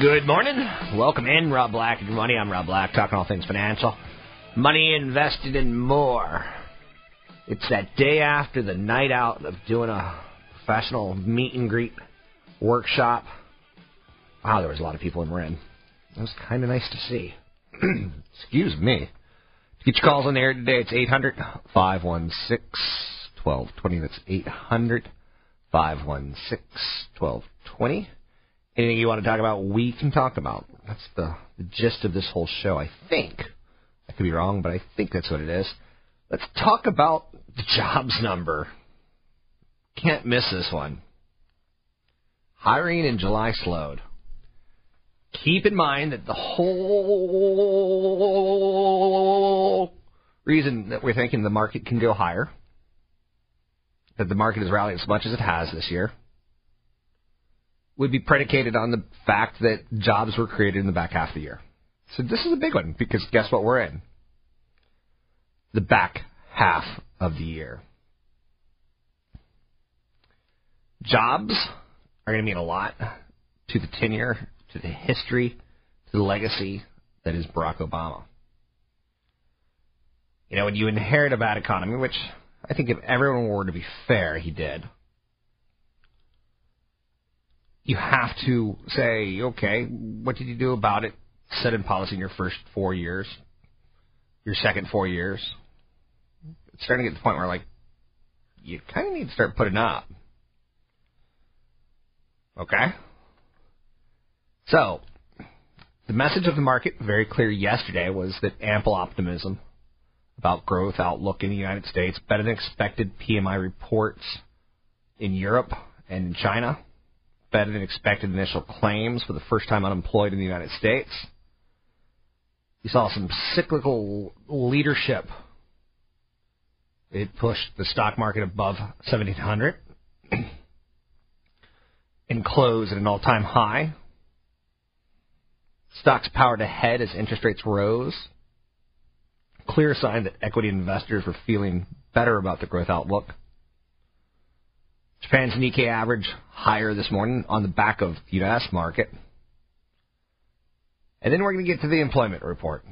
Good morning. Welcome in, Rob Black your money. I'm Rob Black, talking all things financial, money invested and more. It's that day after the night out of doing a professional meet and greet workshop. Wow, there was a lot of people in Marin. It was kind of nice to see. Excuse me. To get your calls on the air today, it's 800 516 1220. That's 800 516 1220. Anything you want to talk about, we can talk about. That's the, the gist of this whole show, I think. I could be wrong, but I think that's what it is. Let's talk about the jobs number. Can't miss this one. Hiring in July slowed. Keep in mind that the whole reason that we're thinking the market can go higher, that the market has rallied as much as it has this year, would be predicated on the fact that jobs were created in the back half of the year. So this is a big one because guess what we're in? The back half of the year. Jobs are going to mean a lot to the tenure, to the history, to the legacy that is Barack Obama. You know, when you inherit a bad economy, which I think if everyone were to be fair, he did you have to say, okay, what did you do about it? Set in policy in your first four years, your second four years. It's starting to get to the point where, like, you kind of need to start putting up. Okay? So, the message of the market, very clear yesterday, was that ample optimism about growth outlook in the United States, better than expected PMI reports in Europe and in China better than expected initial claims for the first time unemployed in the United States. You saw some cyclical leadership. It pushed the stock market above 1700 and closed at an all time high. Stocks powered ahead as interest rates rose. Clear sign that equity investors were feeling better about the growth outlook. Japan's Nikkei average higher this morning on the back of the U.S. market. And then we're going to get to the employment report.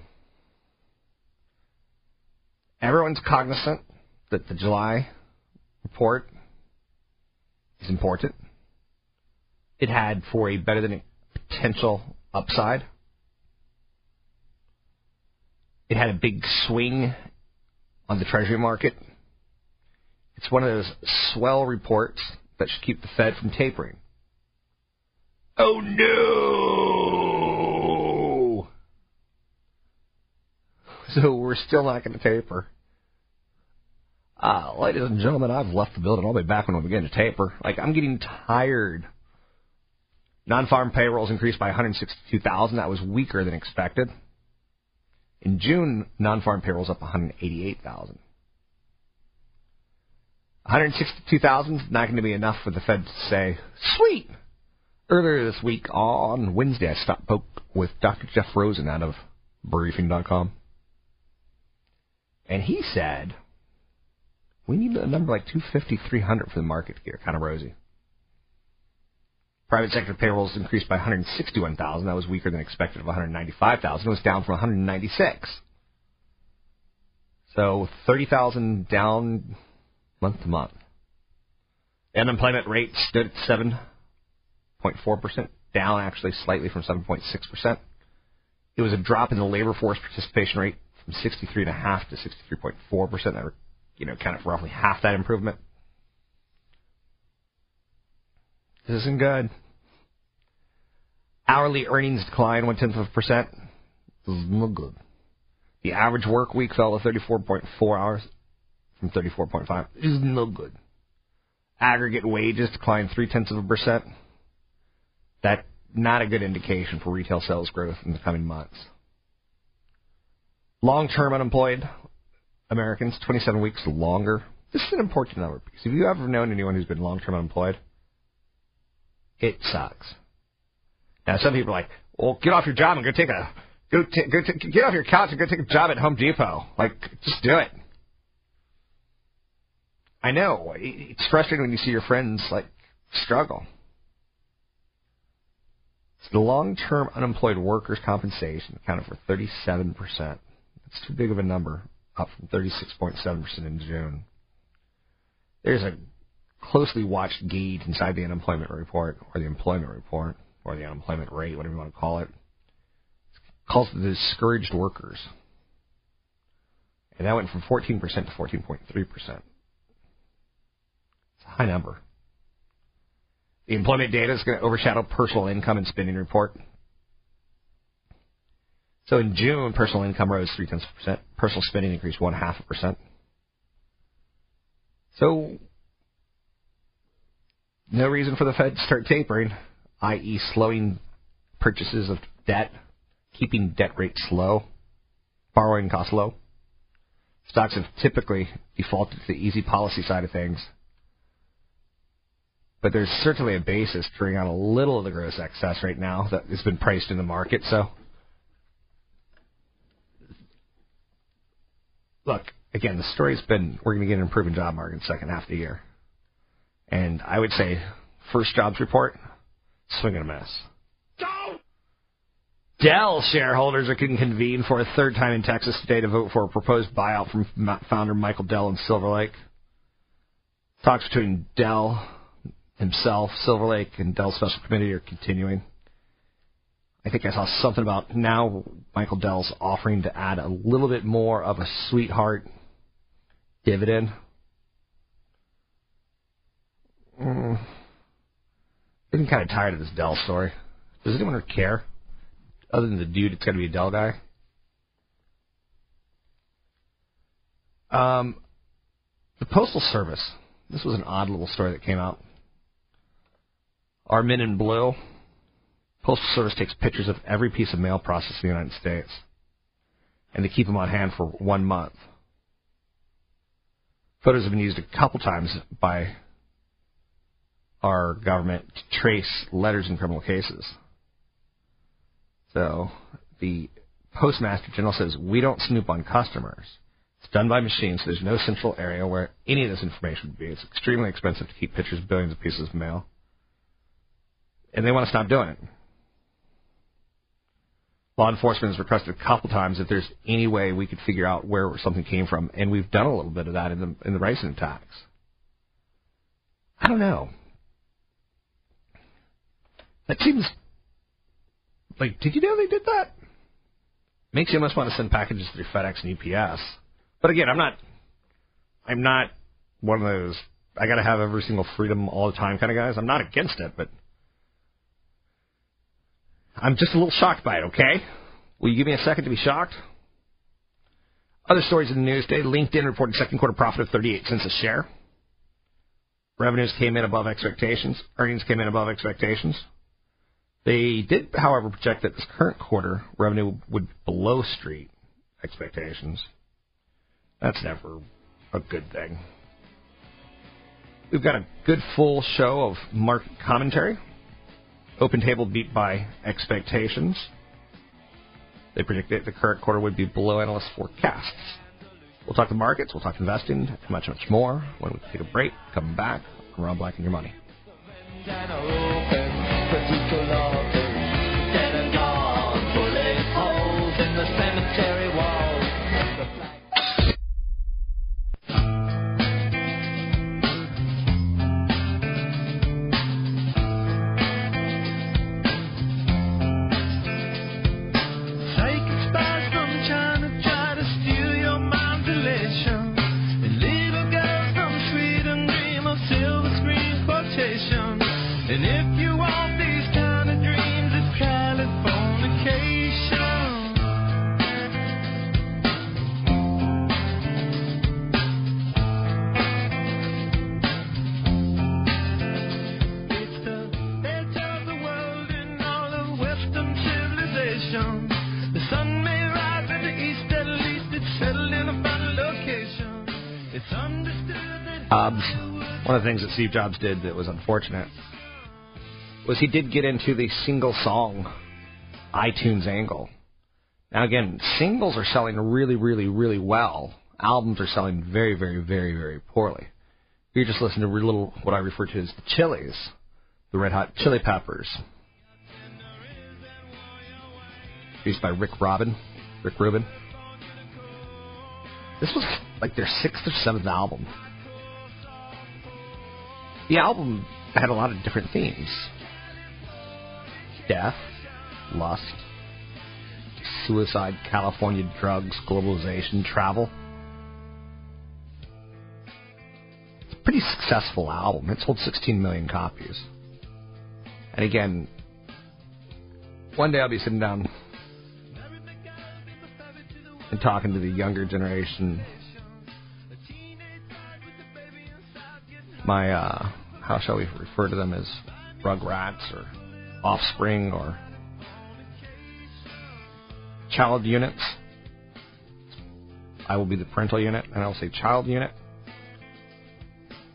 Everyone's cognizant that the July report is important. It had for a better than potential upside. It had a big swing on the Treasury market it's one of those swell reports that should keep the Fed from tapering. Oh no! So we're still not going to taper. Uh, ladies and gentlemen, I've left the building. I'll be back when we begin to taper. Like, I'm getting tired. Non-farm payrolls increased by 162,000. That was weaker than expected. In June, non-farm payrolls up 188,000. 162,000 is not going to be enough for the Fed to say, sweet. Earlier this week on Wednesday, I stopped spoke with Dr. Jeff Rosen out of briefing.com. And he said, we need a number like 250, 300 for the market here, kind of rosy. Private sector payrolls increased by 161,000. That was weaker than expected of 195,000. It was down from 196. So 30,000 down month to month. Unemployment rate stood at 7.4%, down actually slightly from 7.6%. It was a drop in the labor force participation rate from 63.5 to 63.4%. That you know, kind of roughly half that improvement. This isn't good. Hourly earnings declined one tenth of a percent. This is no good. The average work week fell to 34.4 hours from 34.5. This is no good. Aggregate wages declined three tenths of a percent. That not a good indication for retail sales growth in the coming months. Long-term unemployed Americans, 27 weeks longer. This is an important number because if you ever known anyone who's been long-term unemployed, it sucks. Now some people are like, "Well, get off your job and go take a go, t- go t- get off your couch and go take a job at Home Depot. Like, just do it." I know it's frustrating when you see your friends like struggle. So the long-term unemployed workers' compensation accounted for 37%. That's too big of a number, up from 36.7% in June. There's a closely watched gauge inside the unemployment report, or the employment report, or the unemployment rate, whatever you want to call it. It calls the discouraged workers. And that went from 14% to 14.3% high number. The employment data is going to overshadow personal income and spending report. So in June, personal income rose three tenths percent. Personal spending increased one half a percent. So no reason for the Fed to start tapering, i.e., slowing purchases of debt, keeping debt rates low, borrowing costs low. Stocks have typically defaulted to the easy policy side of things but there's certainly a basis to bring out a little of the gross excess right now that has been priced in the market. So, look, again, the story's been we're going to get an improving job market in the second half of the year. And I would say, first jobs report, swing and a miss. Go! Dell shareholders are going to convene for a third time in Texas today to vote for a proposed buyout from founder Michael Dell and Silver Lake. Talks between Dell himself, Silver Lake, and Dell Special Committee are continuing. I think I saw something about now Michael Dell's offering to add a little bit more of a sweetheart dividend. Mm. Getting kind of tired of this Dell story. Does anyone care? Other than the dude, it's got to be a Dell guy. Um, the Postal Service. This was an odd little story that came out. Our men in blue. Postal Service takes pictures of every piece of mail processed in the United States, and they keep them on hand for one month. Photos have been used a couple times by our government to trace letters in criminal cases. So the Postmaster General says we don't snoop on customers. It's done by machines. So there's no central area where any of this information would be. It's extremely expensive to keep pictures of billions of pieces of mail and they want to stop doing it. Law enforcement has requested a couple times if there's any way we could figure out where something came from, and we've done a little bit of that in the in the recent attacks. I don't know. That seems like did you know they did that? Makes you almost want to send packages through FedEx and UPS. But again, I'm not I'm not one of those I got to have every single freedom all the time kind of guys. I'm not against it, but I'm just a little shocked by it, okay? Will you give me a second to be shocked? Other stories in the news today LinkedIn reported second quarter profit of 38 cents a share. Revenues came in above expectations. Earnings came in above expectations. They did, however, project that this current quarter revenue would be below street expectations. That's never a good thing. We've got a good full show of market commentary. Open Table beat by expectations. They predicted the current quarter would be below analyst forecasts. We'll talk the markets, we'll talk investing, much, much more when we take a break. Come back. Rob Black and your money. One of the things that Steve Jobs did that was unfortunate was he did get into the single song iTunes angle. Now again, singles are selling really, really, really well. Albums are selling very, very, very, very poorly. You're just listening to little what I refer to as the Chili's, the Red Hot Chili Peppers. Produced by Rick Robin, Rick Rubin. This was like their sixth or seventh album the album had a lot of different themes death, lust, suicide, California drugs, globalization, travel. It's a pretty successful album. It sold 16 million copies. And again, one day I'll be sitting down and talking to the younger generation my uh, how shall we refer to them as rugrats or offspring or child units. I will be the parental unit, and I will say child unit.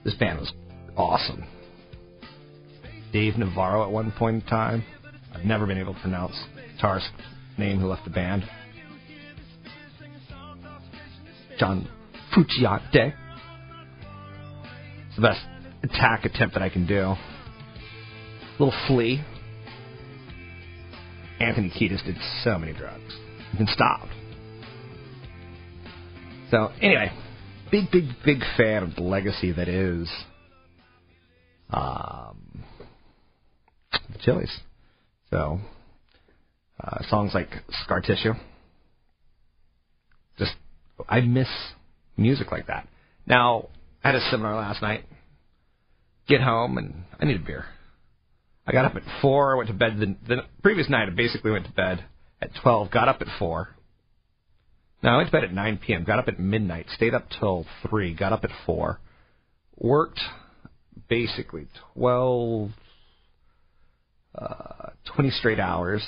This band was awesome. Dave Navarro at one point in time. I've never been able to pronounce guitarist's name who left the band. John Frusciante the best attack attempt that I can do. Little flea. Anthony Kiedis did so many drugs. He been stopped. So anyway, big, big, big fan of the legacy that is um, the Chili's. So uh, songs like Scar Tissue. Just I miss music like that. Now Had a seminar last night. Get home and I need a beer. I got up at four. I went to bed the, the previous night. I basically went to bed at twelve. Got up at four. Now I went to bed at nine p.m. Got up at midnight. Stayed up till three. Got up at four. Worked basically twelve, uh, twenty straight hours.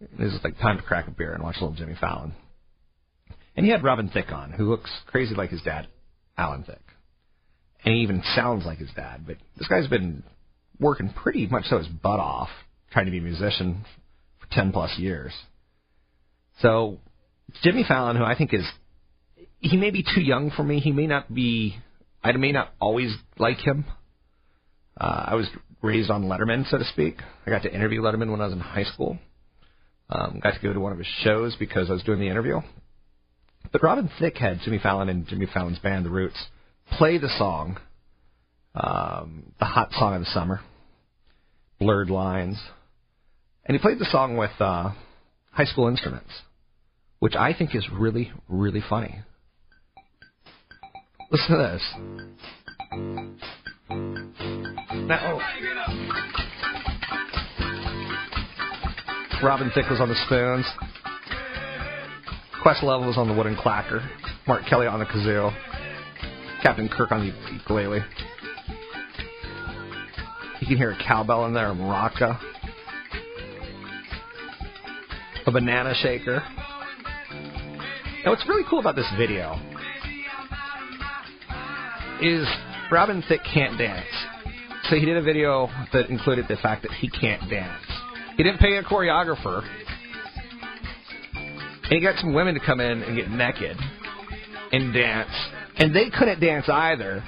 This is like time to crack a beer and watch a little Jimmy Fallon. And he had Robin Thicke on, who looks crazy like his dad. Alan Thicke. And he even sounds like his dad. But this guy's been working pretty much so his butt off trying to be a musician for 10 plus years. So Jimmy Fallon, who I think is, he may be too young for me. He may not be, I may not always like him. Uh, I was raised on Letterman, so to speak. I got to interview Letterman when I was in high school. Um, got to go to one of his shows because I was doing the interview. But Robin Thicke had Jimmy Fallon and Jimmy Fallon's band, The Roots, play the song, um, the hot song of the summer, Blurred Lines, and he played the song with uh, high school instruments, which I think is really, really funny. Listen to this. Now, Robin Thicke was on the spoons. Questlove was on the wooden clacker. Mark Kelley on the kazoo. Captain Kirk on the ukulele. You can hear a cowbell in there, a maraca, a banana shaker. Now, what's really cool about this video is Robin Thicke can't dance. So he did a video that included the fact that he can't dance. He didn't pay a choreographer and he got some women to come in and get naked and dance. And they couldn't dance either,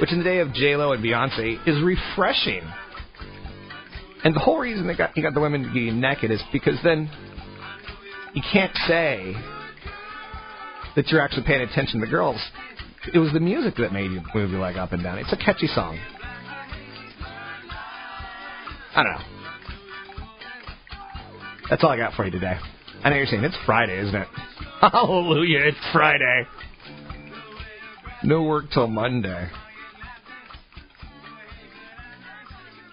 which in the day of J-Lo and Beyonce is refreshing. And the whole reason they got he got the women to getting naked is because then you can't say that you're actually paying attention to the girls. It was the music that made you move your leg up and down. It's a catchy song. I don't know. That's all I got for you today. I know you're saying it's Friday, isn't it? Hallelujah, it's Friday. No work till Monday.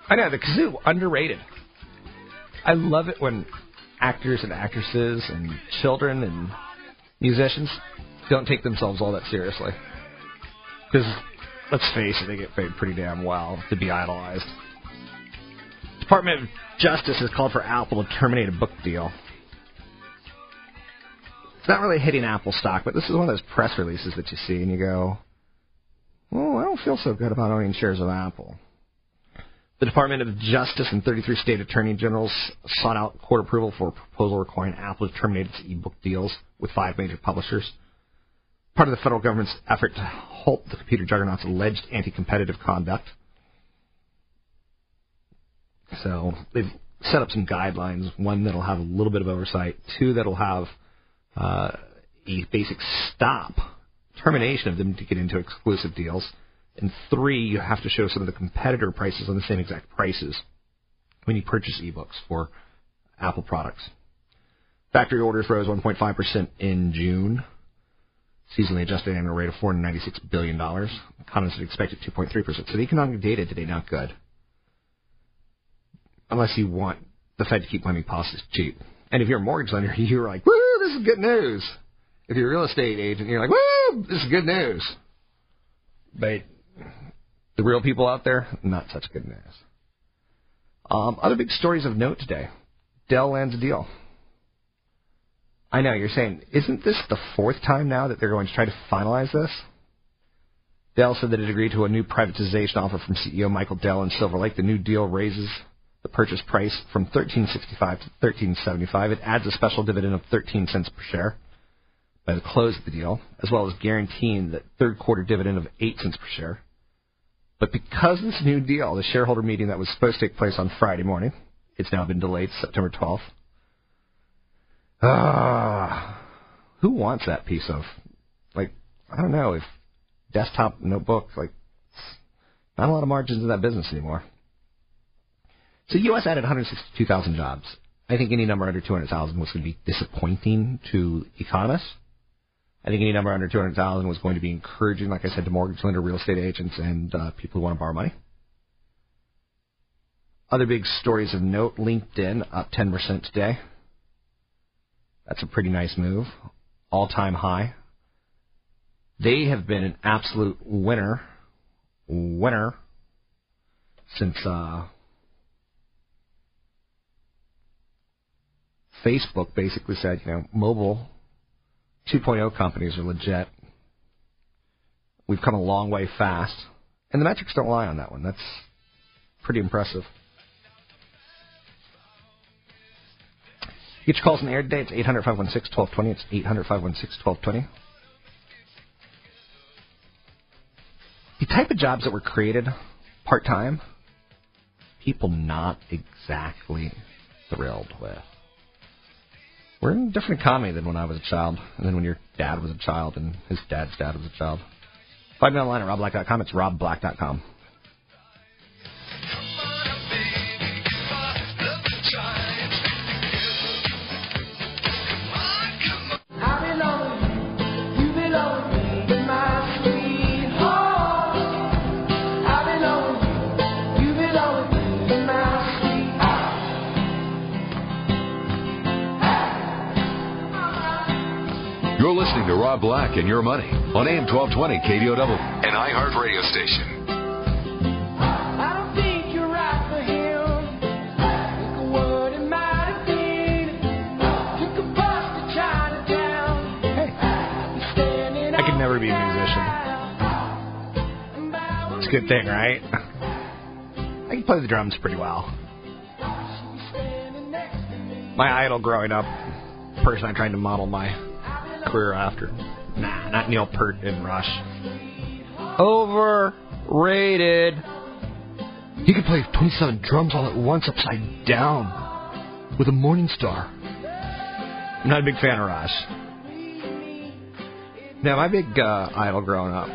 I know the kazoo underrated. I love it when actors and actresses and children and musicians don't take themselves all that seriously. Because let's face it, they get paid pretty damn well to be idolized. Department of Justice has called for Apple to terminate a book deal. It's not really hitting Apple stock, but this is one of those press releases that you see and you go, "Oh, I don't feel so good about owning shares of Apple." The Department of Justice and 33 state attorney generals sought out court approval for a proposal requiring Apple to terminate its e-book deals with five major publishers. Part of the federal government's effort to halt the computer juggernaut's alleged anti-competitive conduct. So they've set up some guidelines. One that'll have a little bit of oversight. Two that'll have uh, a basic stop, termination of them to get into exclusive deals and three, you have to show some of the competitor prices on the same exact prices when you purchase ebooks for Apple products. Factory orders rose 1.5% in June. Seasonally adjusted annual rate of $496 billion. Economists expected 2.3%. So the economic data today not good. Unless you want the Fed to keep lending policies cheap. And if you're a mortgage lender, you're like, woo, this is good news. If you're a real estate agent, you're like, woo, this is good news. But the real people out there, not such good news. Um, other big stories of note today. Dell lands a deal. I know, you're saying, isn't this the fourth time now that they're going to try to finalize this? Dell said that it agreed to a new privatization offer from CEO Michael Dell in Silver Lake. The new deal raises the purchase price from 13.65 to 13.75. It adds a special dividend of 13 cents per share by the close of the deal, as well as guaranteeing the third quarter dividend of 8 cents per share. But because this new deal, the shareholder meeting that was supposed to take place on Friday morning, it's now been delayed September 12th. Ah, who wants that piece of, like, I don't know, if desktop notebook, like, not a lot of margins in that business anymore. So the U.S. added 162,000 jobs. I think any number under 200,000 was going to be disappointing to economists. I think any number under 200,000 was going to be encouraging, like I said, to mortgage lender, real estate agents, and uh, people who want to borrow money. Other big stories of note: LinkedIn up 10% today. That's a pretty nice move, all-time high. They have been an absolute winner, winner since uh, Facebook basically said, you know, mobile 2.0 companies are legit. We've come a long way fast. And the metrics don't lie on that one. That's pretty impressive. Get your calls in the air today. It's 800 516 1220. It's 800 516 1220. The type of jobs that were created part time, people not exactly thrilled with. We're in a different economy than when I was a child, and then when your dad was a child, and his dad's dad was a child. Find me online at robblack.com. It's robblack.com. listening to Rob Black and Your Money on AM 1220 KDOW, an iHeart radio station. I could never be a musician. It's a good thing, right? I can play the drums pretty well. My idol growing up, person I tried to model my career after. Nah, not Neil Peart and Rush. Overrated. He could play 27 drums all at once upside down with a morning star. I'm not a big fan of Rush. Now, my big uh, idol growing up,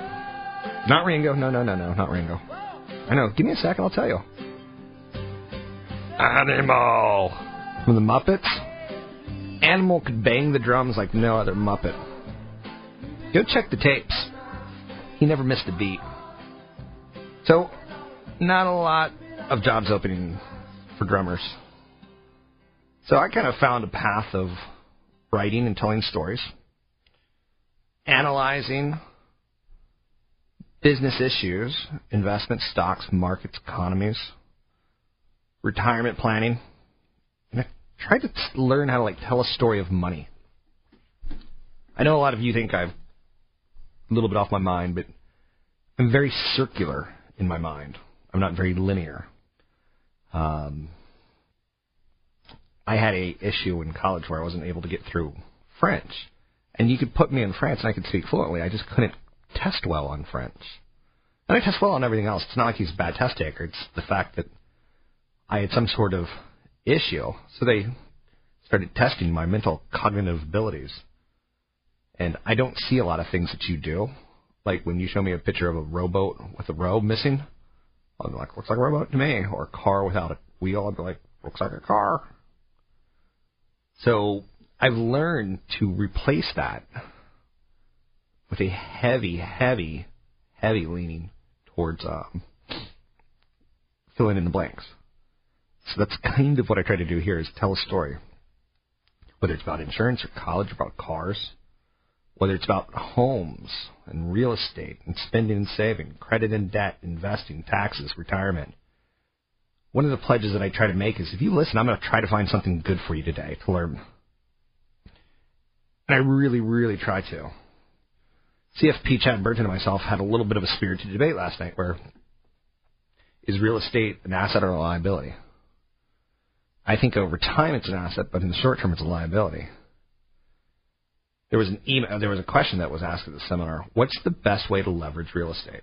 not Ringo. No, no, no, no, not Ringo. I know. Give me a second, I'll tell you. Animal from the Muppets. Animal could bang the drums like no other Muppet. Go check the tapes. He never missed a beat. So, not a lot of jobs opening for drummers. So I kind of found a path of writing and telling stories, analyzing business issues, investment, stocks, markets, economies, retirement planning. Tried to learn how to like tell a story of money. I know a lot of you think I'm a little bit off my mind, but I'm very circular in my mind. I'm not very linear. Um, I had a issue in college where I wasn't able to get through French, and you could put me in France and I could speak fluently. I just couldn't test well on French, and I test well on everything else. It's not like he's a bad test taker. It's the fact that I had some sort of issue, so they started testing my mental cognitive abilities. And I don't see a lot of things that you do. Like when you show me a picture of a rowboat with a row missing, be like, looks like a rowboat to me. Or a car without a wheel, I'd be like, looks like a car. So I've learned to replace that with a heavy, heavy, heavy leaning towards um, filling in the blanks. So that's kind of what I try to do here is tell a story. Whether it's about insurance or college, or about cars, whether it's about homes and real estate and spending and saving, credit and debt, investing, taxes, retirement. One of the pledges that I try to make is if you listen, I'm going to try to find something good for you today to learn. And I really, really try to. CFP Chad Burton and myself had a little bit of a spirited debate last night where is real estate an asset or a liability? I think over time it's an asset, but in the short term it's a liability. There was an email, there was a question that was asked at the seminar. What's the best way to leverage real estate?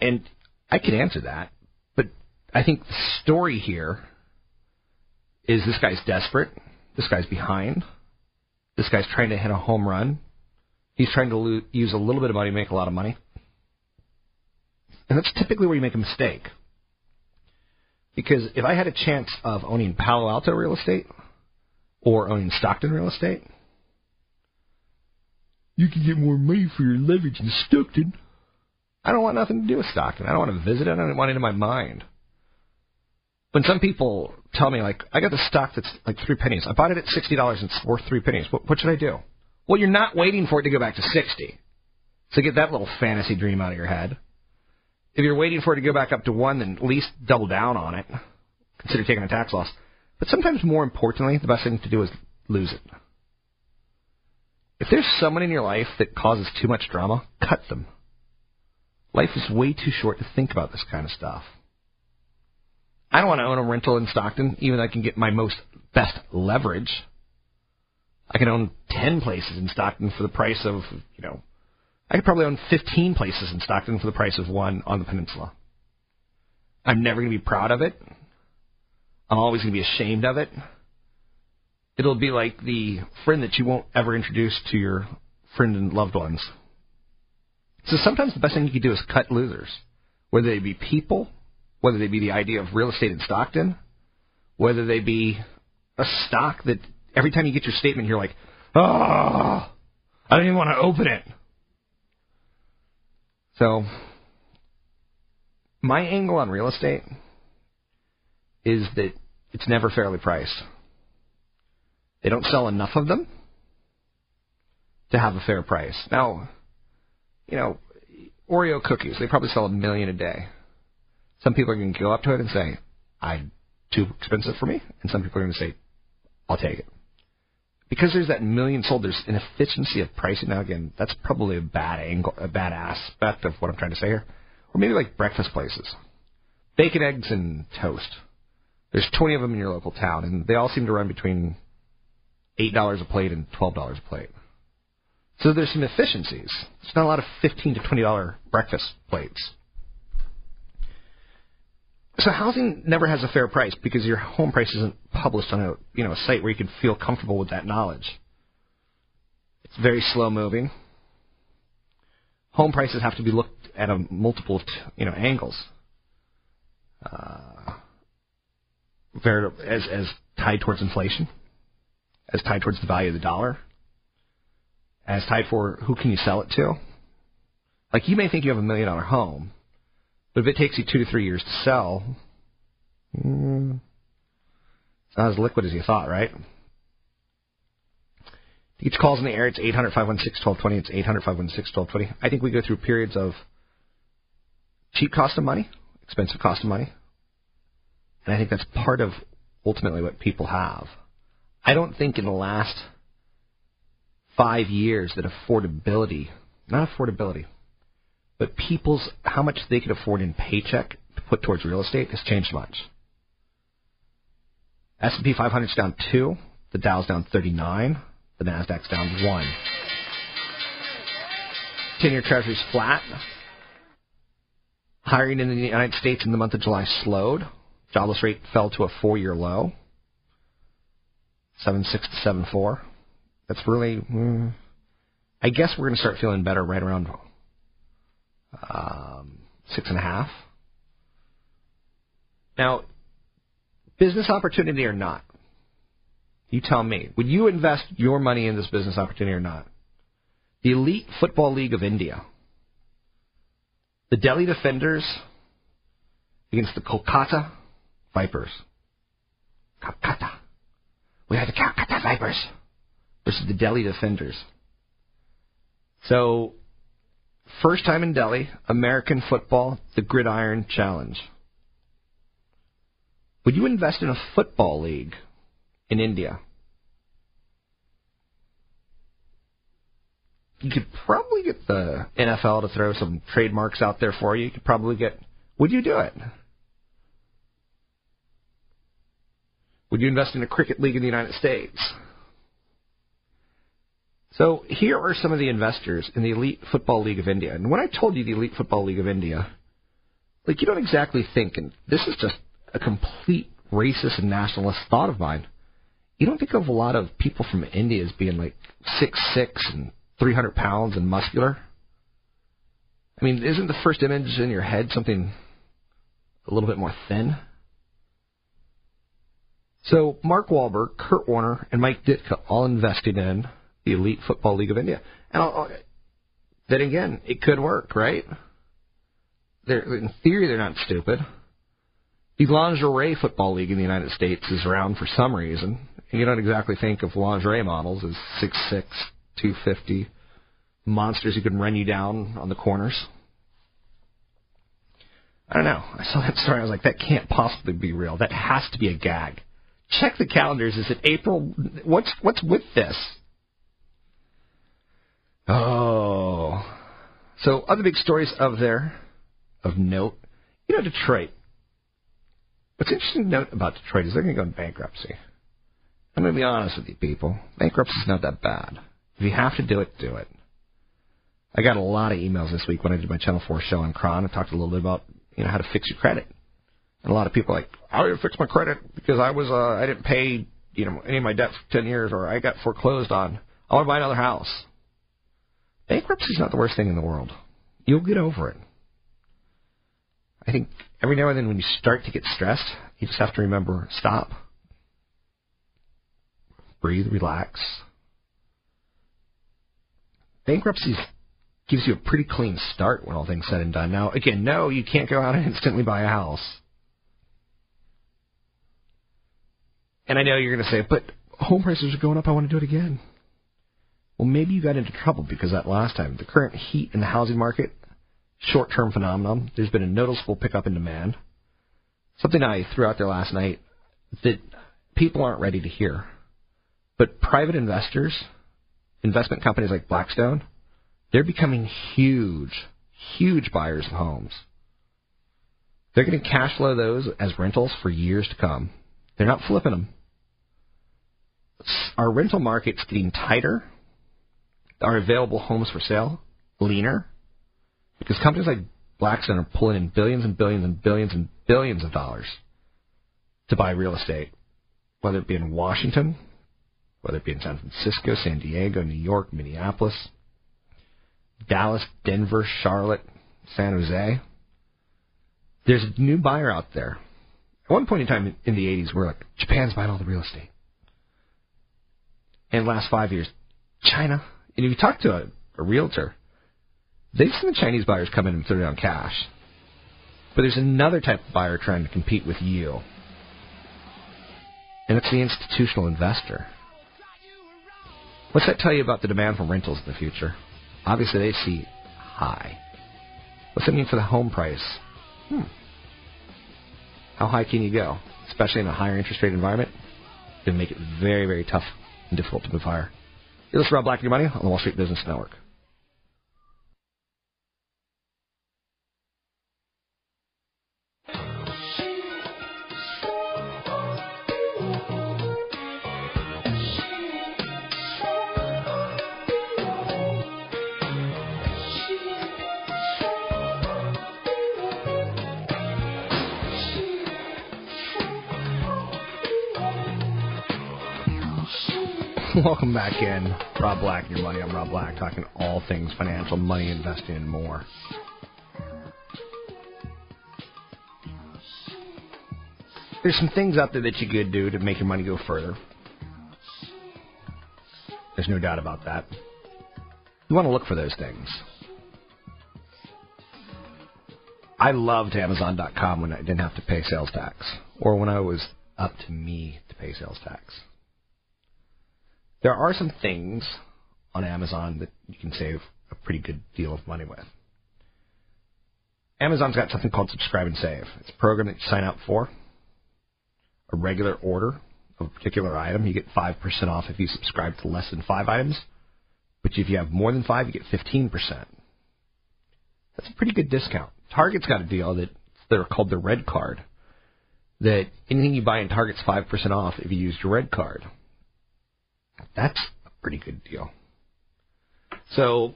And I could answer that, but I think the story here is this guy's desperate. This guy's behind. This guy's trying to hit a home run. He's trying to lo- use a little bit of money to make a lot of money. And that's typically where you make a mistake. Because if I had a chance of owning Palo Alto real estate, or owning Stockton real estate, you can get more money for your leverage in Stockton. I don't want nothing to do with Stockton. I don't want to visit it. I don't want it in my mind. When some people tell me, like, I got the stock that's like three pennies. I bought it at sixty dollars and it's worth three pennies. What, what should I do? Well, you're not waiting for it to go back to sixty. So get that little fantasy dream out of your head. If you're waiting for it to go back up to one, then at least double down on it. Consider taking a tax loss. But sometimes more importantly, the best thing to do is lose it. If there's someone in your life that causes too much drama, cut them. Life is way too short to think about this kind of stuff. I don't want to own a rental in Stockton, even though I can get my most best leverage. I can own 10 places in Stockton for the price of, you know, I could probably own 15 places in Stockton for the price of one on the peninsula. I'm never going to be proud of it. I'm always going to be ashamed of it. It'll be like the friend that you won't ever introduce to your friend and loved ones. So sometimes the best thing you can do is cut losers, whether they be people, whether they be the idea of real estate in Stockton, whether they be a stock that every time you get your statement, you're like, oh, I don't even want to open it. So, my angle on real estate is that it's never fairly priced. They don't sell enough of them to have a fair price. Now, you know, Oreo cookies, they probably sell a million a day. Some people are going to go up to it and say, I too expensive for me, and some people are going to say, I'll take it. Because there's that million sold, there's an efficiency of pricing. Now again, that's probably a bad angle, a bad aspect of what I'm trying to say here. Or maybe like breakfast places. Bacon, eggs, and toast. There's 20 of them in your local town, and they all seem to run between $8 a plate and $12 a plate. So there's some efficiencies. It's not a lot of 15 to $20 breakfast plates. So housing never has a fair price because your home price isn't published on a you know a site where you can feel comfortable with that knowledge. It's very slow moving. Home prices have to be looked at a multiple you know angles. Uh, as as tied towards inflation, as tied towards the value of the dollar, as tied for who can you sell it to. Like you may think you have a million dollar home, but if it takes you two to three years to sell, mm, it's not as liquid as you thought, right? Each calls in the air, it's 800 516 1220. It's 800 516 1220. I think we go through periods of cheap cost of money, expensive cost of money. And I think that's part of ultimately what people have. I don't think in the last five years that affordability, not affordability, but people's how much they could afford in paycheck to put towards real estate has changed much. S&P 500 is down two, the Dow's down 39, the Nasdaq's down one. Ten-year Treasury's flat. Hiring in the United States in the month of July slowed. Jobless rate fell to a four-year low, seven six to seven four. That's really. Mm, I guess we're going to start feeling better right around um, six and a half. Now, business opportunity or not, you tell me. Would you invest your money in this business opportunity or not? The Elite Football League of India, the Delhi Defenders against the Kolkata Vipers. Calcutta. We are the Calcutta Vipers versus the Delhi Defenders. So, first time in Delhi, American football, the Gridiron Challenge. Would you invest in a football league in India? You could probably get the NFL to throw some trademarks out there for you. You could probably get. Would you do it? Would you invest in a cricket league in the United States? So here are some of the investors in the Elite Football League of India. And when I told you the Elite Football League of India, like you don't exactly think, and this is just a complete racist and nationalist thought of mine. You don't think of a lot of people from India as being like six six and three hundred pounds and muscular. I mean, isn't the first image in your head something a little bit more thin? So Mark Wahlberg, Kurt Warner, and Mike Ditka all invested in the Elite Football League of India. And I'll, then again, it could work, right? They're, in theory, they're not stupid. The Lingerie Football League in the United States is around for some reason. You don't exactly think of lingerie models as six six, two fifty monsters who can run you down on the corners. I don't know. I saw that story. I was like, that can't possibly be real. That has to be a gag. Check the calendars. Is it April? What's what's with this? Oh, so other big stories of there of note. You know, Detroit. What's interesting to note about Detroit is they're going to go in bankruptcy. I'm going to be honest with you, people. Bankruptcy is not that bad. If you have to do it, do it. I got a lot of emails this week when I did my Channel 4 show on KRON. I talked a little bit about you know how to fix your credit. And a lot of people are like, I didn't fix my credit because I was uh, I didn't pay you know any of my debt for ten years or I got foreclosed on. I want to buy another house. Bankruptcy is not the worst thing in the world. You'll get over it. I think every now and then when you start to get stressed, you just have to remember stop, breathe, relax. Bankruptcy gives you a pretty clean start when all things said and done. Now, again, no, you can't go out and instantly buy a house. And I know you're going to say, but home prices are going up. I want to do it again. Well, maybe you got into trouble because that last time. The current heat in the housing market, short term phenomenon. There's been a noticeable pickup in demand. Something I threw out there last night that people aren't ready to hear. But private investors, investment companies like Blackstone, they're becoming huge, huge buyers of homes. They're going to cash flow those as rentals for years to come. They're not flipping them our rental market's getting tighter. Our available homes for sale leaner because companies like Blackstone are pulling in billions and billions and billions and billions of dollars to buy real estate, whether it be in Washington, whether it be in San Francisco, San Diego, New York, Minneapolis, Dallas, Denver, Charlotte, San Jose. There's a new buyer out there. At one point in time in the 80s, we're like, Japan's buying all the real estate. The last five years, China. And if you talk to a, a realtor, they've seen the Chinese buyers come in and throw down cash. But there's another type of buyer trying to compete with you. And it's the institutional investor. What's that tell you about the demand for rentals in the future? Obviously, they see high. What's that mean for the home price? Hmm. How high can you go? Especially in a higher interest rate environment? It's going make it very, very tough and difficult to move higher. You're Rob Black Your Money on the Wall Street Business Network. Welcome back in. Rob Black and your money. I'm Rob Black, talking all things financial, money, investing, and more. There's some things out there that you could do to make your money go further. There's no doubt about that. You want to look for those things. I loved Amazon.com when I didn't have to pay sales tax, or when I was up to me to pay sales tax there are some things on Amazon that you can save a pretty good deal of money with. Amazon's got something called Subscribe and Save. It's a program that you sign up for. A regular order of a particular item, you get 5% off if you subscribe to less than five items. But if you have more than five, you get 15%. That's a pretty good discount. Target's got a deal that they're called the Red Card. That anything you buy in Target's 5% off if you use your Red Card. That's a pretty good deal. So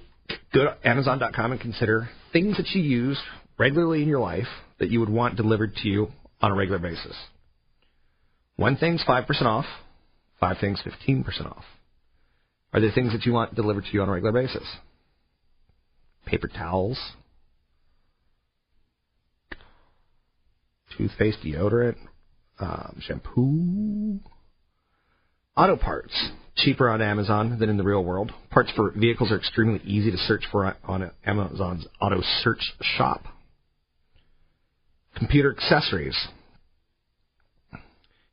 go to Amazon.com and consider things that you use regularly in your life that you would want delivered to you on a regular basis. One thing's 5% off, five things 15% off. Are there things that you want delivered to you on a regular basis? Paper towels, toothpaste, deodorant, um, shampoo, auto parts cheaper on Amazon than in the real world. Parts for vehicles are extremely easy to search for on Amazon's auto search shop. Computer accessories.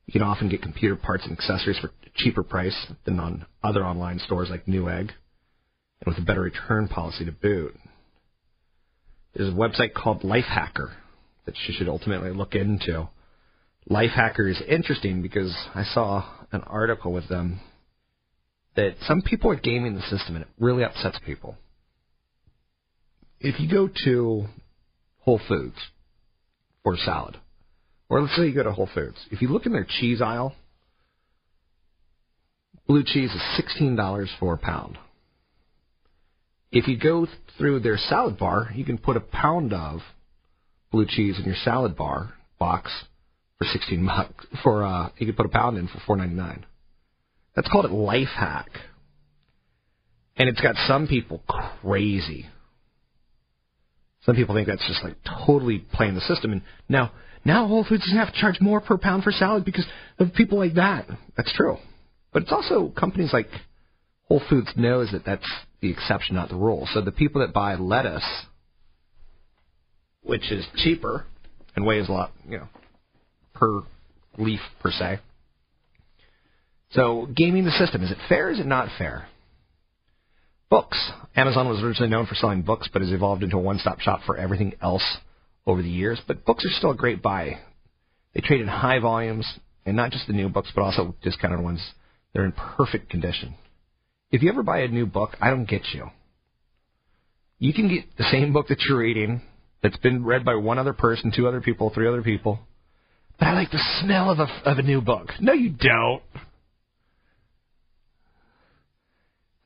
You can often get computer parts and accessories for a cheaper price than on other online stores like Newegg, and with a better return policy to boot. There's a website called Lifehacker that you should ultimately look into. Lifehacker is interesting because I saw an article with them that some people are gaming the system and it really upsets people. If you go to Whole Foods for salad, or let's say you go to Whole Foods, if you look in their cheese aisle, blue cheese is $16 for a pound. If you go through their salad bar, you can put a pound of blue cheese in your salad bar box for 16 bucks. For uh, you can put a pound in for 4.99. That's called a life hack. And it's got some people crazy. Some people think that's just like totally playing the system. And now, now Whole Foods doesn't have to charge more per pound for salad because of people like that. That's true. But it's also companies like Whole Foods knows that that's the exception, not the rule. So the people that buy lettuce, which is cheaper and weighs a lot, you know, per leaf per se, so, gaming the system, is it fair? Or is it not fair? Books. Amazon was originally known for selling books, but has evolved into a one-stop shop for everything else over the years. But books are still a great buy. They trade in high volumes, and not just the new books, but also discounted ones. They're in perfect condition. If you ever buy a new book, I don't get you. You can get the same book that you're reading that's been read by one other person, two other people, three other people. But I like the smell of a, of a new book. No, you don't.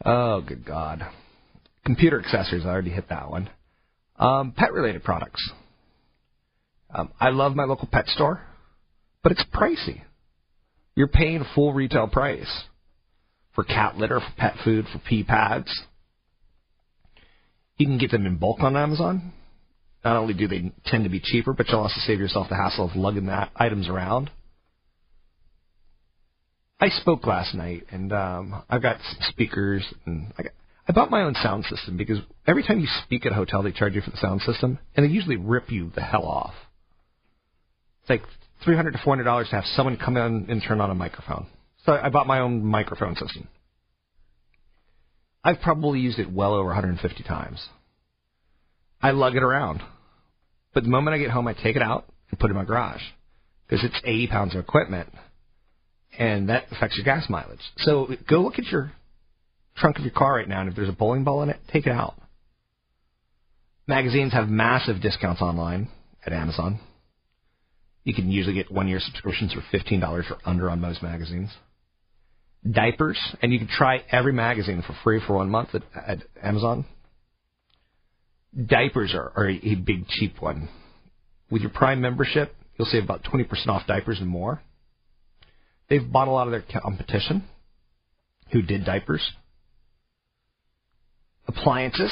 Oh, good God. Computer accessories, I already hit that one. Um, pet related products. Um, I love my local pet store, but it's pricey. You're paying full retail price for cat litter, for pet food, for pee pads. You can get them in bulk on Amazon. Not only do they tend to be cheaper, but you'll also save yourself the hassle of lugging that items around. I spoke last night, and um, I've got some speakers, and I, got, I bought my own sound system because every time you speak at a hotel, they charge you for the sound system, and they usually rip you the hell off. It's like three hundred to four hundred dollars to have someone come in and turn on a microphone. So I bought my own microphone system. I've probably used it well over 150 times. I lug it around. But the moment I get home, I take it out and put it in my garage because it's 80 pounds of equipment, and that affects your gas mileage. So go look at your trunk of your car right now, and if there's a bowling ball in it, take it out. Magazines have massive discounts online at Amazon. You can usually get one year subscriptions for $15 or under on most magazines. Diapers, and you can try every magazine for free for one month at, at Amazon. Diapers are, are a big cheap one. With your Prime membership, you'll save about 20% off diapers and more. They've bought a lot of their competition who did diapers. Appliances,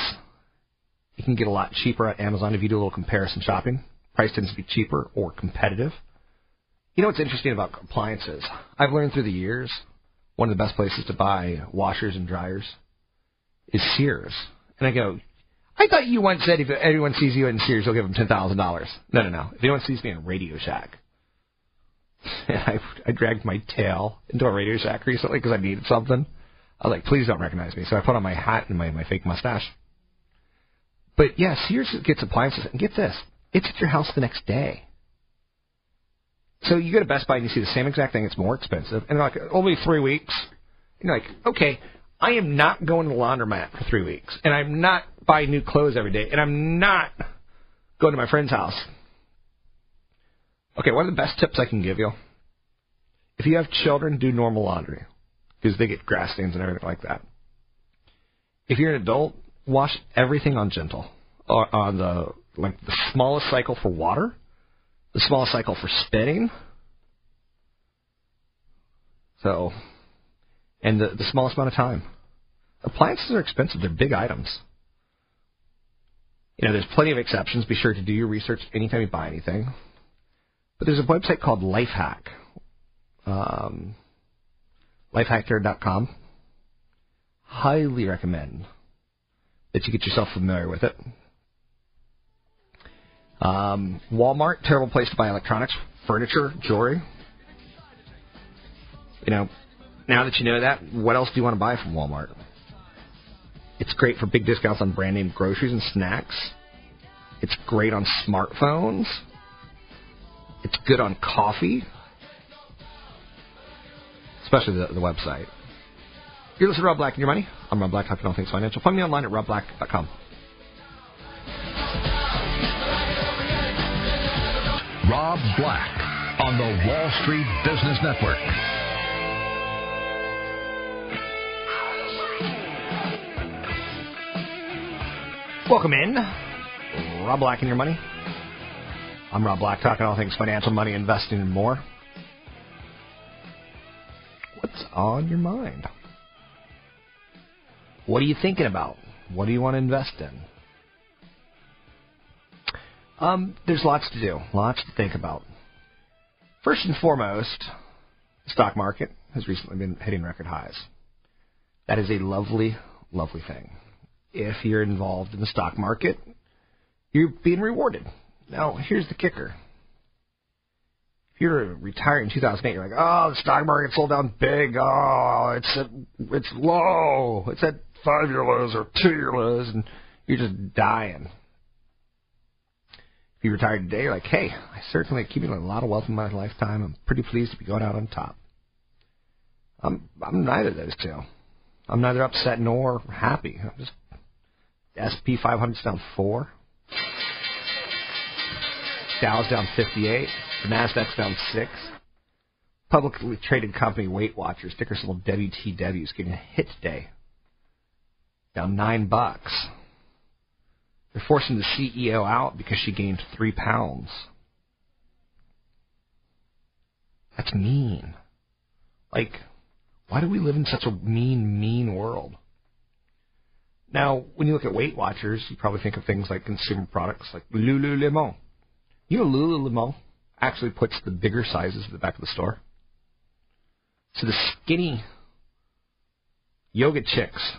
you can get a lot cheaper at Amazon if you do a little comparison shopping. Price tends to be cheaper or competitive. You know what's interesting about appliances? I've learned through the years one of the best places to buy washers and dryers is Sears. And I go, I thought you once said if anyone sees you in Sears, you'll give them ten thousand dollars. No, no, no. If anyone sees me in Radio Shack, I, I dragged my tail into a Radio Shack recently because I needed something. I was like, please don't recognize me. So I put on my hat and my, my fake mustache. But yeah, Sears gets appliances. And get this, it's at your house the next day. So you go to Best Buy and you see the same exact thing. It's more expensive, and like, only three weeks. You're like, okay, I am not going to the laundromat for three weeks, and I'm not buying new clothes every day, and I'm not going to my friend's house. Okay, one of the best tips I can give you: if you have children, do normal laundry because they get grass stains and everything like that. If you're an adult, wash everything on gentle, or on the like the smallest cycle for water the smallest cycle for spinning. So, and the, the smallest amount of time. Appliances are expensive. They're big items. You know, there's plenty of exceptions. Be sure to do your research anytime you buy anything. But there's a website called Lifehack. Um, lifehacker.com. Highly recommend that you get yourself familiar with it. Um, Walmart, terrible place to buy electronics, furniture, jewelry. You know, now that you know that, what else do you want to buy from Walmart? It's great for big discounts on brand name groceries and snacks. It's great on smartphones. It's good on coffee, especially the, the website. You're listening to Rob Black and Your Money. I'm Rob Black, talking all things financial. Find me online at robblack.com. Rob Black on the Wall Street Business Network. Welcome in. Rob Black and your money. I'm Rob Black, talking all things financial, money, investing, and more. What's on your mind? What are you thinking about? What do you want to invest in? Um, there's lots to do, lots to think about. First and foremost, the stock market has recently been hitting record highs. That is a lovely, lovely thing. If you're involved in the stock market, you're being rewarded. Now, here's the kicker. If you're retired in 2008, you're like, oh, the stock market sold down big. Oh, it's at, it's low. It's at five-year lows or two-year lows, and you're just dying. If you retired today, you're like, hey, I certainly accumulated a lot of wealth in my lifetime. I'm pretty pleased to be going out on top. I'm I'm neither of those two. I'm neither upset nor happy. I'm just SP 500's down four. Dow's down 58. The Nasdaq's down six. Publicly traded company Weight Watchers, ticker symbol WTW, is getting a hit today. Down nine bucks. They're forcing the CEO out because she gained three pounds. That's mean. Like, why do we live in such a mean, mean world? Now, when you look at Weight Watchers, you probably think of things like consumer products like Lululemon. You know, Lululemon actually puts the bigger sizes at the back of the store. So the skinny yoga chicks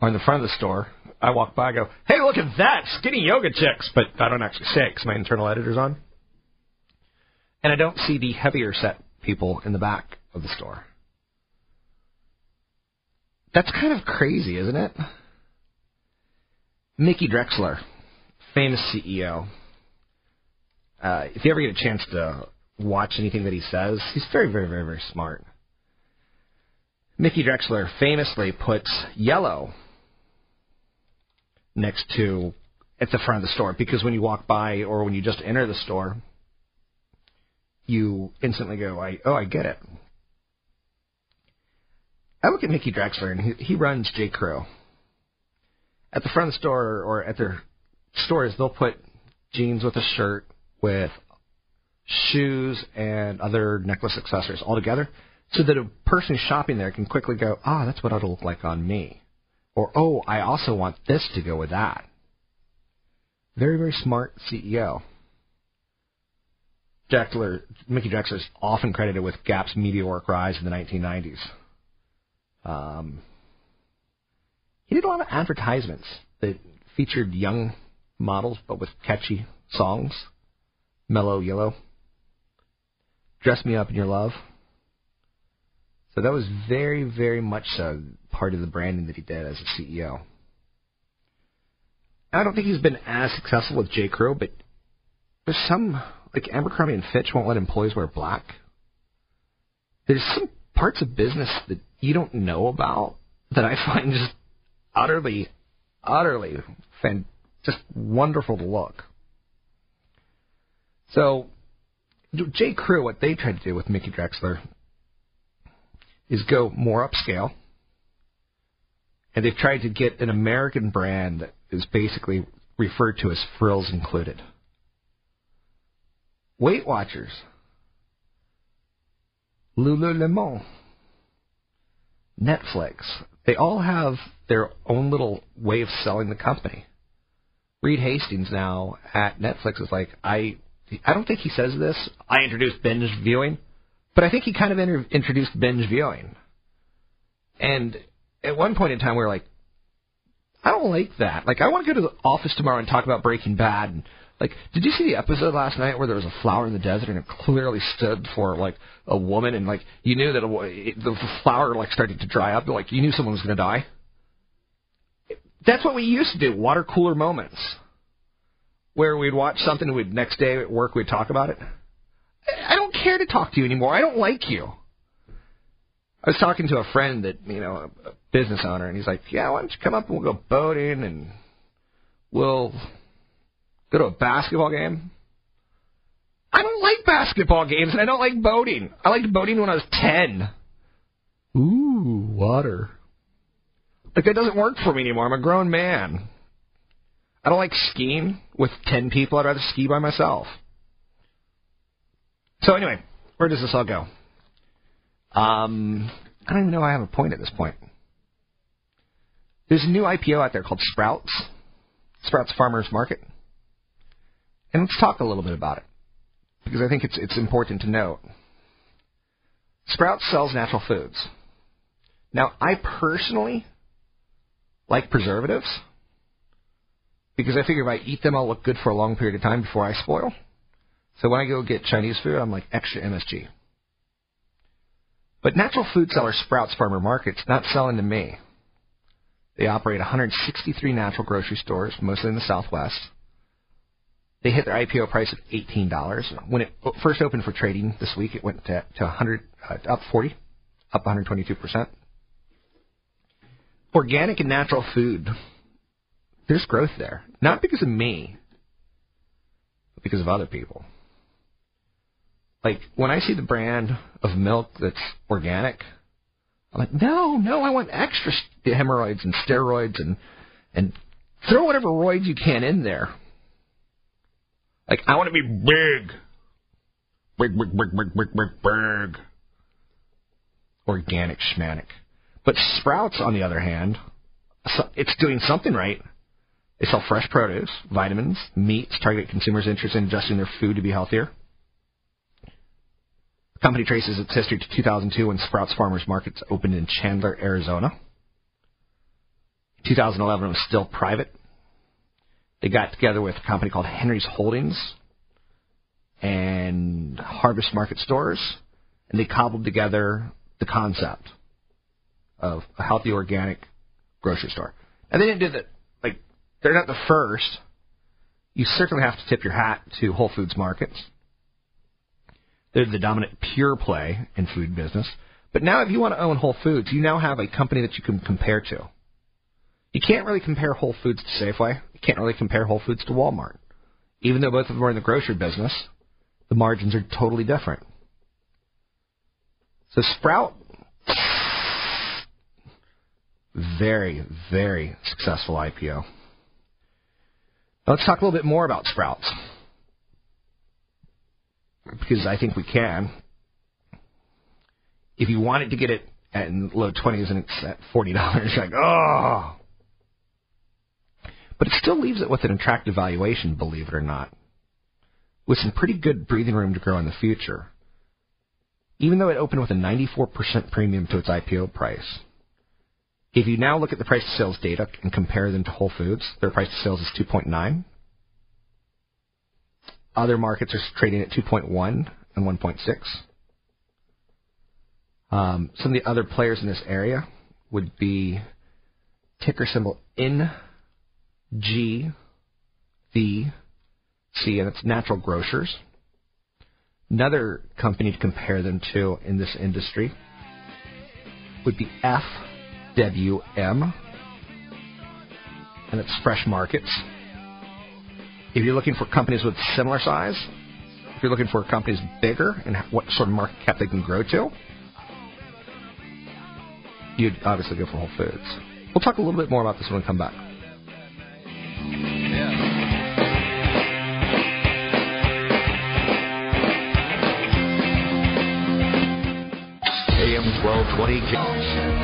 are in the front of the store. I walk by, I go, "Hey, look at that skinny yoga chicks!" But I don't actually say it because my internal editor's on, and I don't see the heavier set people in the back of the store. That's kind of crazy, isn't it? Mickey Drexler, famous CEO. Uh, if you ever get a chance to watch anything that he says, he's very, very, very, very smart. Mickey Drexler famously puts yellow next to at the front of the store because when you walk by or when you just enter the store, you instantly go, I, "Oh, I get it." I look at Mickey Drexler and he, he runs J. Crew at the front of the store or at their stores, they'll put jeans with a shirt with shoes and other necklace accessories all together so that a person shopping there can quickly go, ah, oh, that's what it'll look like on me. Or, oh, I also want this to go with that. Very, very smart CEO. Drexler, Mickey Drexler is often credited with Gap's meteoric rise in the 1990s. Um, he did a lot of advertisements that featured young models but with catchy songs. Mellow Yellow. Dress Me Up in Your Love. So that was very, very much a part of the branding that he did as a CEO. I don't think he's been as successful with J. Crew, but there's some, like Abercrombie and Fitch won't let employees wear black. There's some parts of business that you don't know about that I find just utterly, utterly fan, just wonderful to look. So, J. Crew, what they tried to do with Mickey Drexler is go more upscale, and they've tried to get an American brand that is basically referred to as frills included. Weight Watchers, Lululemon, Netflix, they all have their own little way of selling the company. Reed Hastings now at Netflix is like, I, I don't think he says this. I introduced binge viewing, but I think he kind of inter- introduced binge viewing. And at one point in time, we were like, I don't like that. Like, I want to go to the office tomorrow and talk about Breaking Bad and like, did you see the episode last night where there was a flower in the desert and it clearly stood for like a woman and like you knew that a, it, the flower like started to dry up, like you knew someone was going to die. That's what we used to do. Water cooler moments, where we'd watch something and we'd next day at work we'd talk about it. I don't care to talk to you anymore. I don't like you. I was talking to a friend that you know, a business owner, and he's like, "Yeah, why don't you come up and we'll go boating and we'll Go to a basketball game? I don't like basketball games and I don't like boating. I liked boating when I was 10. Ooh, water. Like, that doesn't work for me anymore. I'm a grown man. I don't like skiing with 10 people. I'd rather ski by myself. So, anyway, where does this all go? Um, I don't even know I have a point at this point. There's a new IPO out there called Sprouts, Sprouts Farmers Market. And let's talk a little bit about it because I think it's it's important to note. Sprouts sells natural foods. Now, I personally like preservatives because I figure if I eat them, I'll look good for a long period of time before I spoil. So when I go get Chinese food, I'm like extra MSG. But natural food seller Sprouts Farmer Market's not selling to me. They operate 163 natural grocery stores, mostly in the Southwest. They hit their IPO price of eighteen dollars. When it first opened for trading this week, it went to, to 100 uh, up 40, up 122 percent. Organic and natural food. There's growth there, not because of me, but because of other people. Like when I see the brand of milk that's organic, I'm like, no, no, I want extra hemorrhoids and steroids and and Throw whatever roids you can in there. Like, I want to be big. Big, big, big, big, big, big, big. Organic schmanic. But Sprouts, on the other hand, it's doing something right. They sell fresh produce, vitamins, meats, target consumers interest in adjusting their food to be healthier. The company traces its history to 2002 when Sprouts Farmers Markets opened in Chandler, Arizona. 2011 was still private. They got together with a company called Henry's Holdings and Harvest Market Stores, and they cobbled together the concept of a healthy organic grocery store. And they didn't do that. They're not the first. You certainly have to tip your hat to Whole Foods markets. They're the dominant pure play in food business. But now, if you want to own Whole Foods, you now have a company that you can compare to. You can't really compare Whole Foods to Safeway. You can't really compare Whole Foods to Walmart. Even though both of them are in the grocery business, the margins are totally different. So Sprout, very, very successful IPO. Let's talk a little bit more about Sprouts. Because I think we can. If you wanted to get it at low 20s and it's at $40, you're like, oh, but it still leaves it with an attractive valuation, believe it or not, with some pretty good breathing room to grow in the future. Even though it opened with a 94% premium to its IPO price. If you now look at the price to sales data and compare them to Whole Foods, their price to sales is 2.9. Other markets are trading at 2.1 and 1.6. Um, some of the other players in this area would be ticker symbol N G, V, C, and it's natural grocers. Another company to compare them to in this industry would be FWM, and it's Fresh Markets. If you're looking for companies with similar size, if you're looking for companies bigger and what sort of market cap they can grow to, you'd obviously go for Whole Foods. We'll talk a little bit more about this when we come back. AM 1220.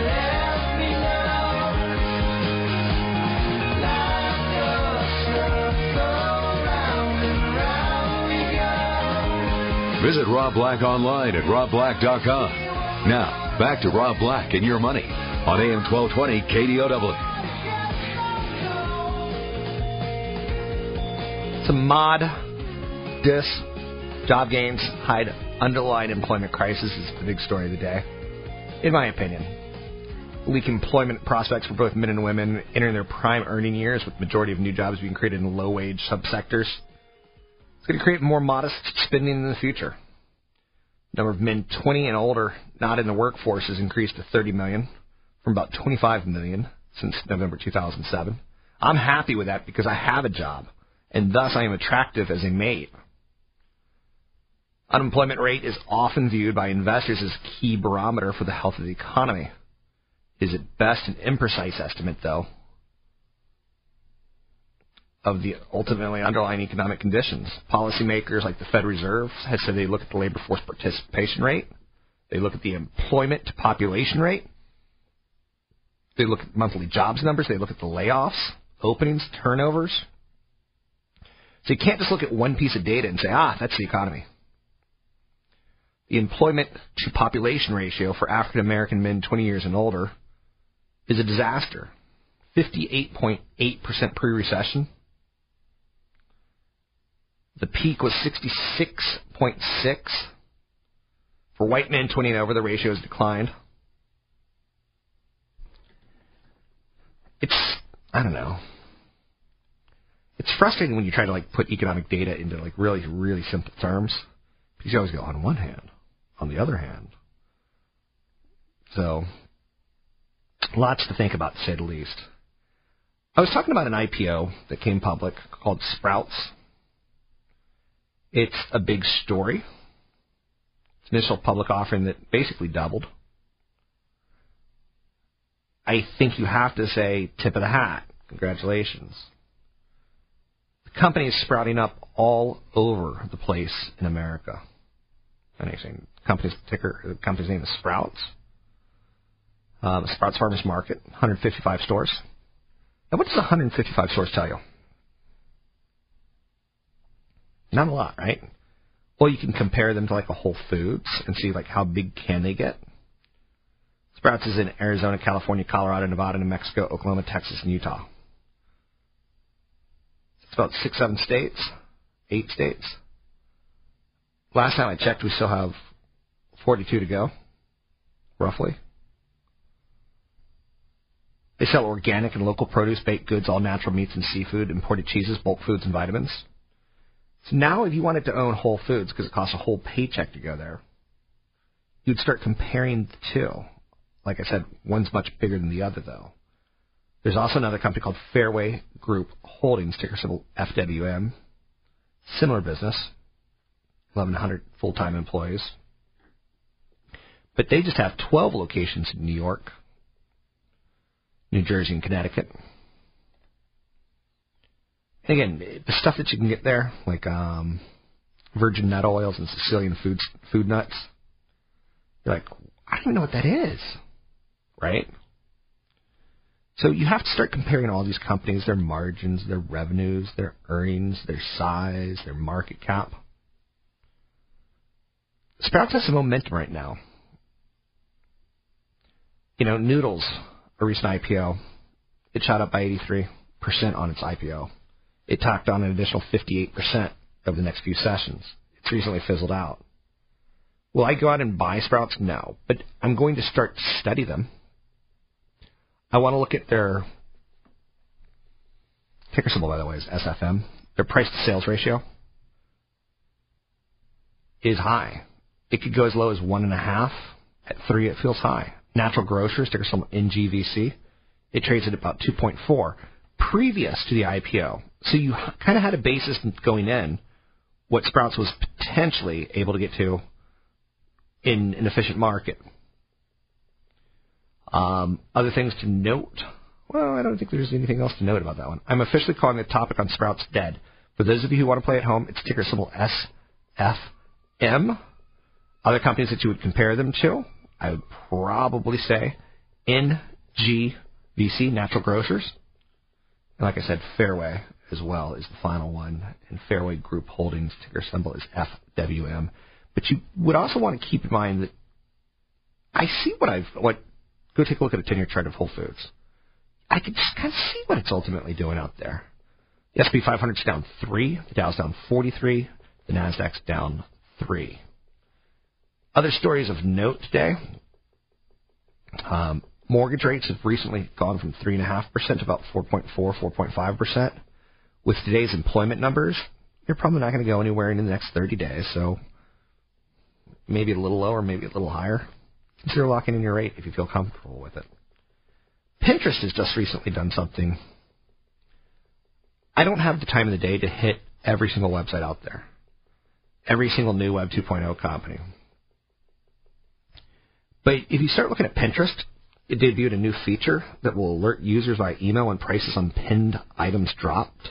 Visit Rob Black online at robblack.com. Now, back to Rob Black and your money on AM 1220 KDOW. Some mod, dis, job gains hide underlying employment crisis is the big story of the day, in my opinion. Weak employment prospects for both men and women entering their prime earning years, with majority of new jobs being created in low-wage subsectors. It's going to create more modest spending in the future. Number of men 20 and older not in the workforce has increased to 30 million from about 25 million since November 2007. I'm happy with that because I have a job and thus I am attractive as a mate. Unemployment rate is often viewed by investors as key barometer for the health of the economy. Is at best an imprecise estimate, though, of the ultimately underlying economic conditions. Policymakers like the Fed Reserve have said they look at the labor force participation rate, they look at the employment to population rate, they look at monthly jobs numbers, they look at the layoffs, openings, turnovers. So you can't just look at one piece of data and say, ah, that's the economy. The employment to population ratio for African American men 20 years and older is a disaster. 58.8% pre recession. The peak was 66.6. For white men 20 and over, the ratio has declined. It's, I don't know it's frustrating when you try to like put economic data into like really really simple terms because you always go on one hand, on the other hand. So lots to think about to say the least. I was talking about an IPO that came public called Sprouts. It's a big story. It's initial public offering that basically doubled. I think you have to say tip of the hat Congratulations. The company is sprouting up all over the place in America. Anything. Company's ticker, the company's name is Sprouts. Um, Sprouts Farmers Market, 155 stores. Now, what does 155 stores tell you? Not a lot, right? Well, you can compare them to like a Whole Foods and see like how big can they get. Sprouts is in Arizona, California, Colorado, Nevada, New Mexico, Oklahoma, Texas, and Utah. It's about six, seven states, eight states. Last time I checked, we still have 42 to go, roughly. They sell organic and local produce, baked goods, all natural meats and seafood, imported cheeses, bulk foods, and vitamins. So now, if you wanted to own Whole Foods, because it costs a whole paycheck to go there, you'd start comparing the two. Like I said, one's much bigger than the other, though. There's also another company called Fairway Group Holdings, ticker symbol FWM. Similar business, 1,100 full-time employees. But they just have 12 locations in New York, New Jersey, and Connecticut. Again, the stuff that you can get there, like um, virgin nut oils and Sicilian food food nuts, you're like, I don't even know what that is, right? So you have to start comparing all these companies, their margins, their revenues, their earnings, their size, their market cap. Sprouts has some momentum right now. You know, Noodles, a recent IPO, it shot up by 83% on its IPO. It tacked on an additional 58% over the next few sessions. It's recently fizzled out. Will I go out and buy Sprouts? No. But I'm going to start to study them. I want to look at their ticker symbol, by the way, is SFM. Their price to sales ratio is high. It could go as low as one and a half. At three, it feels high. Natural Grocers, ticker symbol NGVC, it trades at about 2.4 previous to the IPO. So you kind of had a basis going in what Sprouts was potentially able to get to in an efficient market. Um, other things to note. Well, I don't think there's anything else to note about that one. I'm officially calling the topic on Sprouts dead. For those of you who want to play at home, it's ticker symbol SFM. Other companies that you would compare them to, I would probably say NGVC, Natural Grocers. And like I said, Fairway as well is the final one. And Fairway Group Holdings, ticker symbol is FWM. But you would also want to keep in mind that I see what I've what Go take a look at a 10 year chart of Whole Foods. I can just kind of see what it's ultimately doing out there. The S&P 500 is down 3, the Dow's down 43, the Nasdaq's down 3. Other stories of note today. Um, mortgage rates have recently gone from 3.5% to about 4.4, 4.5%. With today's employment numbers, you're probably not going to go anywhere in the next 30 days, so maybe a little lower, maybe a little higher. Consider locking in your rate if you feel comfortable with it. Pinterest has just recently done something. I don't have the time of the day to hit every single website out there, every single new Web 2.0 company. But if you start looking at Pinterest, it debuted a new feature that will alert users by email when prices on pinned items dropped.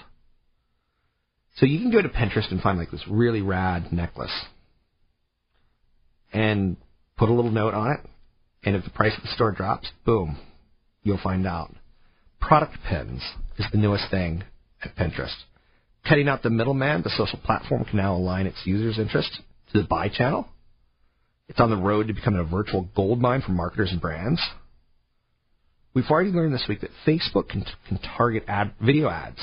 So you can go to Pinterest and find like this really rad necklace. And put a little note on it, and if the price of the store drops, boom, you'll find out. Product pins is the newest thing at Pinterest. Cutting out the middleman, the social platform can now align its users' interest to the buy channel. It's on the road to becoming a virtual gold mine for marketers and brands. We've already learned this week that Facebook can, can target ad, video ads.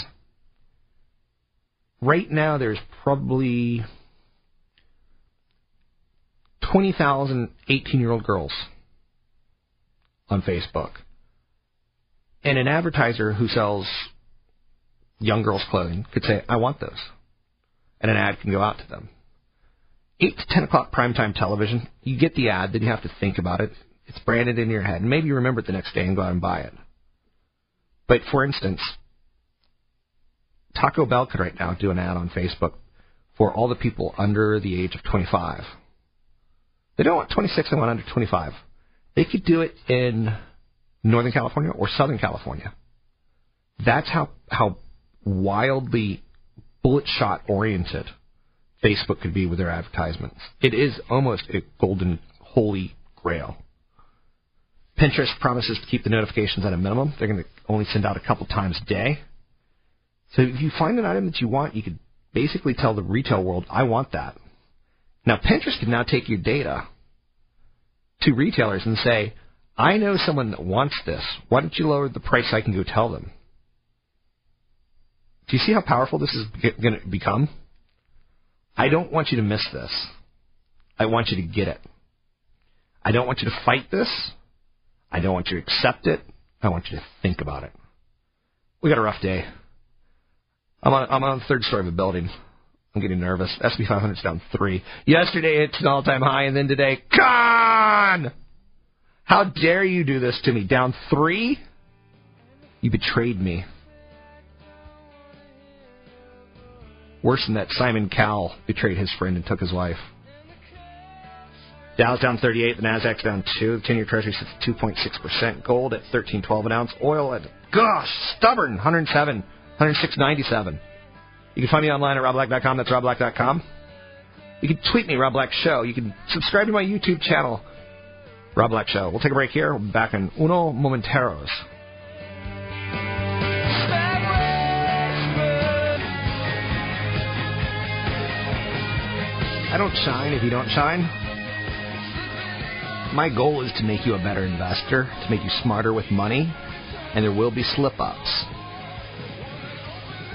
Right now, there's probably 20,000 18 year old girls on Facebook. And an advertiser who sells young girls' clothing could say, I want those. And an ad can go out to them. 8 to 10 o'clock primetime television, you get the ad, then you have to think about it. It's branded in your head. And maybe you remember it the next day and go out and buy it. But for instance, Taco Bell could right now do an ad on Facebook for all the people under the age of 25 they don't want 26, they want under 25. They could do it in Northern California or Southern California. That's how how wildly bullet shot oriented Facebook could be with their advertisements. It is almost a golden holy grail. Pinterest promises to keep the notifications at a minimum. They're going to only send out a couple times a day. So if you find an item that you want, you could basically tell the retail world, I want that. Now, Pinterest can now take your data to retailers and say, I know someone that wants this. Why don't you lower the price I can go tell them? Do you see how powerful this is going to become? I don't want you to miss this. I want you to get it. I don't want you to fight this. I don't want you to accept it. I want you to think about it. We got a rough day. I'm on, I'm on the third story of a building. I'm getting nervous. SP 500's down three. Yesterday it's an all-time high, and then today, gone. How dare you do this to me? Down three? You betrayed me. Worse than that, Simon Cowell betrayed his friend and took his wife. Dow's down 38, the Nasdaq's down 2, the 10-year Treasury sits at 2.6%, gold at 13.12 an ounce, oil at, gosh, stubborn, 107, 106.97. You can find me online at robblack.com, that's robblack.com. You can tweet me, Rob Black Show. You can subscribe to my YouTube channel, Rob Black Show. We'll take a break here. We'll be back in uno momenteros. I don't shine if you don't shine. My goal is to make you a better investor, to make you smarter with money, and there will be slip ups.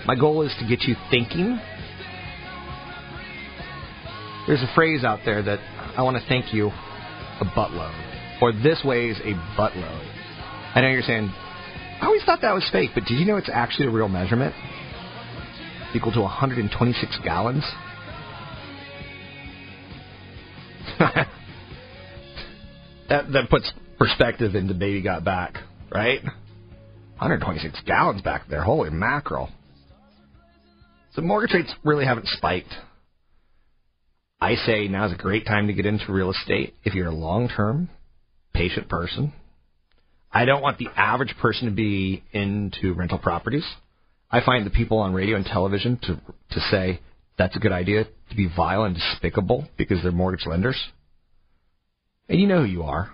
My goal is to get you thinking. There's a phrase out there that I want to thank you a buttload, or this weighs a buttload. I know you're saying, I always thought that was fake, but did you know it's actually a real measurement? Equal to 126 gallons? that that puts perspective into baby got back, right? 126 gallons back there. Holy mackerel. So mortgage rates really haven't spiked. I say now is a great time to get into real estate if you're a long-term, patient person. I don't want the average person to be into rental properties. I find the people on radio and television to to say that's a good idea to be vile and despicable because they're mortgage lenders. And you know who you are.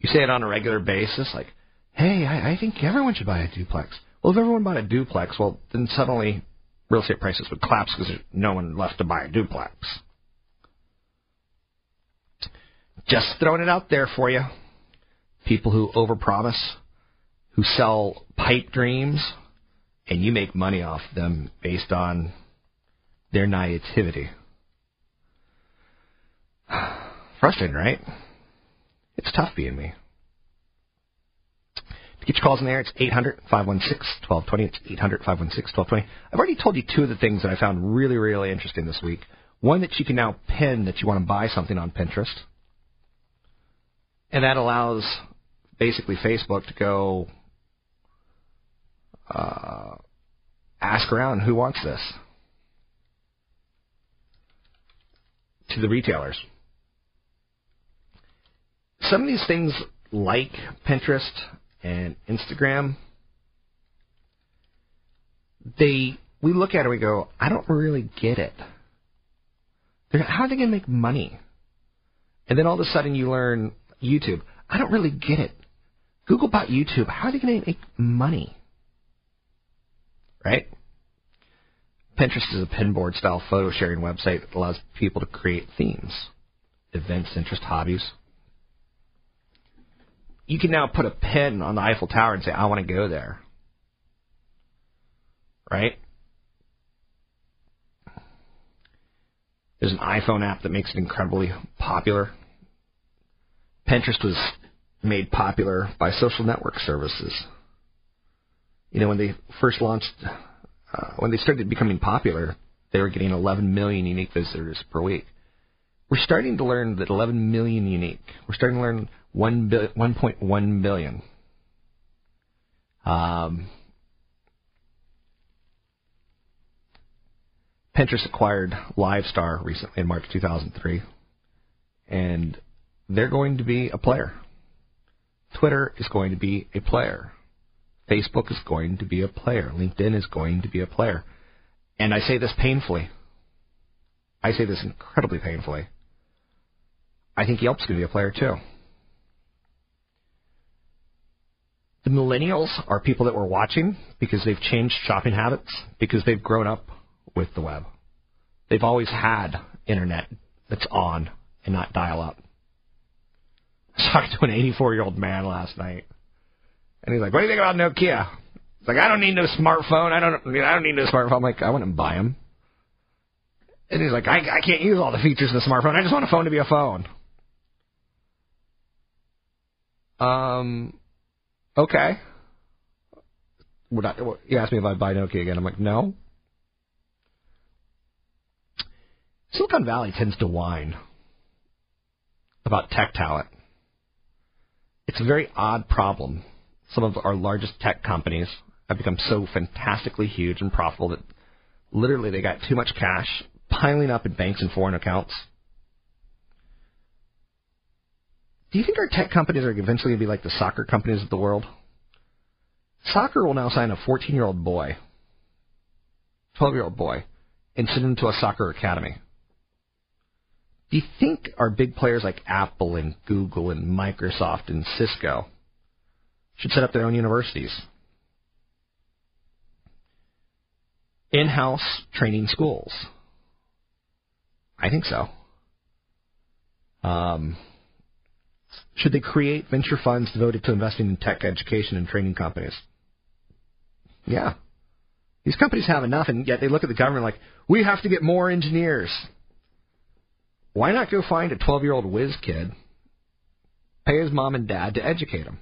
You say it on a regular basis, like, hey, I, I think everyone should buy a duplex. Well, if everyone bought a duplex, well, then suddenly real estate prices would collapse because there's no one left to buy a duplex. Just throwing it out there for you. People who overpromise, who sell pipe dreams, and you make money off them based on their naivety. Frustrating, right? It's tough being me. To get your calls in there, it's 800 516 1220. It's 800 516 1220. I've already told you two of the things that I found really, really interesting this week. One that you can now pin that you want to buy something on Pinterest. And that allows basically Facebook to go uh, ask around who wants this to the retailers. Some of these things, like Pinterest and Instagram, they we look at it and we go, I don't really get it. They're, how are they going to make money? And then all of a sudden you learn YouTube. I don't really get it. Google bought YouTube. How are they going to make money? Right? Pinterest is a pinboard style photo sharing website that allows people to create themes, events, interest, hobbies. You can now put a pin on the Eiffel Tower and say, I want to go there. Right? There's an iPhone app that makes it incredibly popular. Pinterest was made popular by social network services. You know, when they first launched uh, when they started becoming popular, they were getting 11 million unique visitors per week. We're starting to learn that 11 million unique. We're starting to learn 1 bi- 1.1 billion. Um, Pinterest acquired LiveStar recently in March 2003, and they're going to be a player. Twitter is going to be a player. Facebook is going to be a player. LinkedIn is going to be a player. And I say this painfully. I say this incredibly painfully. I think Yelp's going to be a player too. The millennials are people that we're watching because they've changed shopping habits, because they've grown up with the web. They've always had internet that's on and not dial up. I talking to an 84 year old man last night, and he's like, "What do you think about Nokia?" It's like, "I don't need no smartphone. I don't. I don't need no smartphone." I'm like, "I wouldn't buy him." And he's like, I, "I can't use all the features of the smartphone. I just want a phone to be a phone." Um, okay. Would you asked me if I'd buy Nokia again. I'm like, no. Silicon Valley tends to whine about tech talent. It's a very odd problem. Some of our largest tech companies have become so fantastically huge and profitable that literally they got too much cash piling up in banks and foreign accounts. Do you think our tech companies are eventually going to be like the soccer companies of the world? Soccer will now sign a 14 year old boy, 12 year old boy, and send him to a soccer academy. Do you think our big players like Apple and Google and Microsoft and Cisco should set up their own universities? In house training schools. I think so. Um, should they create venture funds devoted to investing in tech education and training companies? Yeah. These companies have enough, and yet they look at the government like, we have to get more engineers. Why not go find a 12 year old whiz kid, pay his mom and dad to educate him?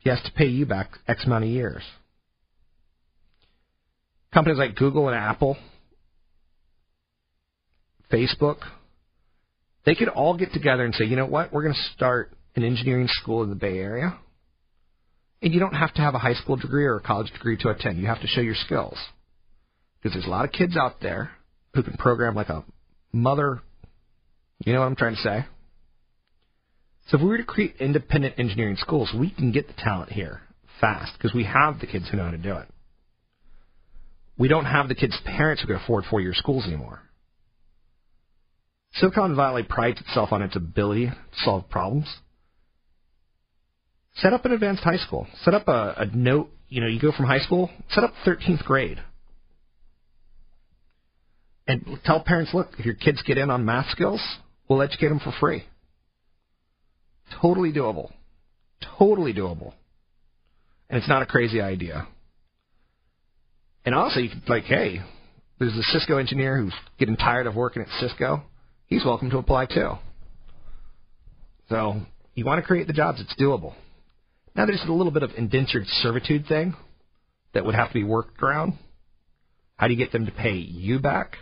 He has to pay you back X amount of years. Companies like Google and Apple, Facebook, they could all get together and say, you know what, we're going to start an engineering school in the Bay Area. And you don't have to have a high school degree or a college degree to attend. You have to show your skills. Because there's a lot of kids out there who can program like a mother. You know what I'm trying to say? So if we were to create independent engineering schools, we can get the talent here fast because we have the kids who know how to do it. We don't have the kids' parents who can afford four-year schools anymore. Silicon Valley prides itself on its ability to solve problems. Set up an advanced high school. Set up a, a note. You know, you go from high school, set up 13th grade. And tell parents, look, if your kids get in on math skills, we'll educate them for free. Totally doable. Totally doable. And it's not a crazy idea. And also, you could, like, hey, there's a Cisco engineer who's getting tired of working at Cisco he's welcome to apply too. So you want to create the jobs, it's doable. Now there's a little bit of indentured servitude thing that would have to be worked around. How do you get them to pay you back?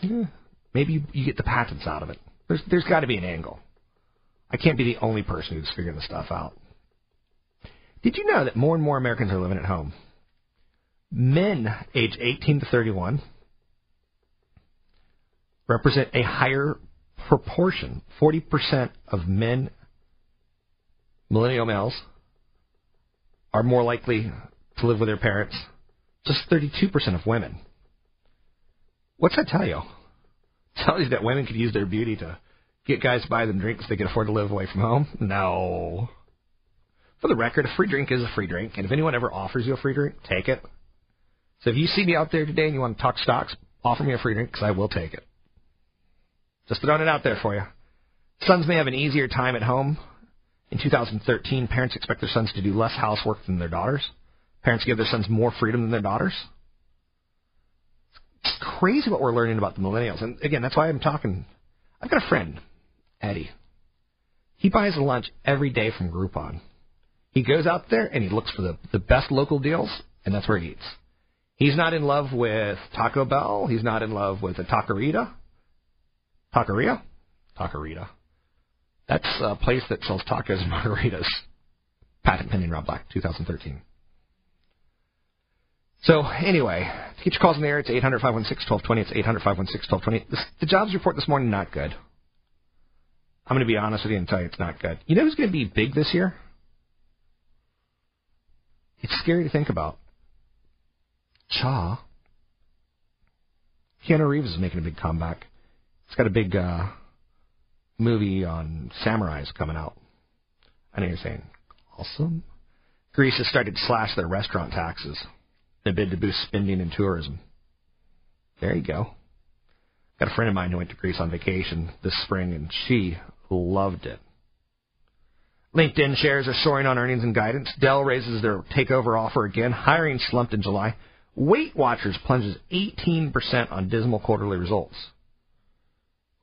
Yeah, maybe you, you get the patents out of it. There's there's got to be an angle. I can't be the only person who's figuring this stuff out. Did you know that more and more Americans are living at home? Men age 18 to 31 represent a higher proportion. 40% of men, millennial males, are more likely to live with their parents. Just 32% of women. What's that tell you? It tells you that women could use their beauty to get guys to buy them drinks they can afford to live away from home? No. For the record, a free drink is a free drink, and if anyone ever offers you a free drink, take it. So if you see me out there today and you want to talk stocks, offer me a free drink because I will take it. Just throwing it out there for you. Sons may have an easier time at home. In 2013, parents expect their sons to do less housework than their daughters. Parents give their sons more freedom than their daughters. It's crazy what we're learning about the millennials. And again, that's why I'm talking. I've got a friend, Eddie. He buys lunch every day from Groupon. He goes out there and he looks for the, the best local deals, and that's where he eats. He's not in love with Taco Bell. He's not in love with a taquerita. Taqueria? Taquerita. That's a place that sells tacos and margaritas. Patent pending Rob Black, 2013. So anyway, to get your calls in the air, it's 800-516-1220. It's 800-516-1220. The jobs report this morning, not good. I'm going to be honest with you and tell you it's not good. You know who's going to be big this year? It's scary to think about. Cha. Keanu Reeves is making a big comeback. He's got a big uh, movie on samurais coming out. I know you're saying, awesome. Greece has started to slash their restaurant taxes in a bid to boost spending and tourism. There you go. Got a friend of mine who went to Greece on vacation this spring, and she loved it. LinkedIn shares are soaring on earnings and guidance. Dell raises their takeover offer again. Hiring slumped in July. Weight Watchers plunges 18% on dismal quarterly results.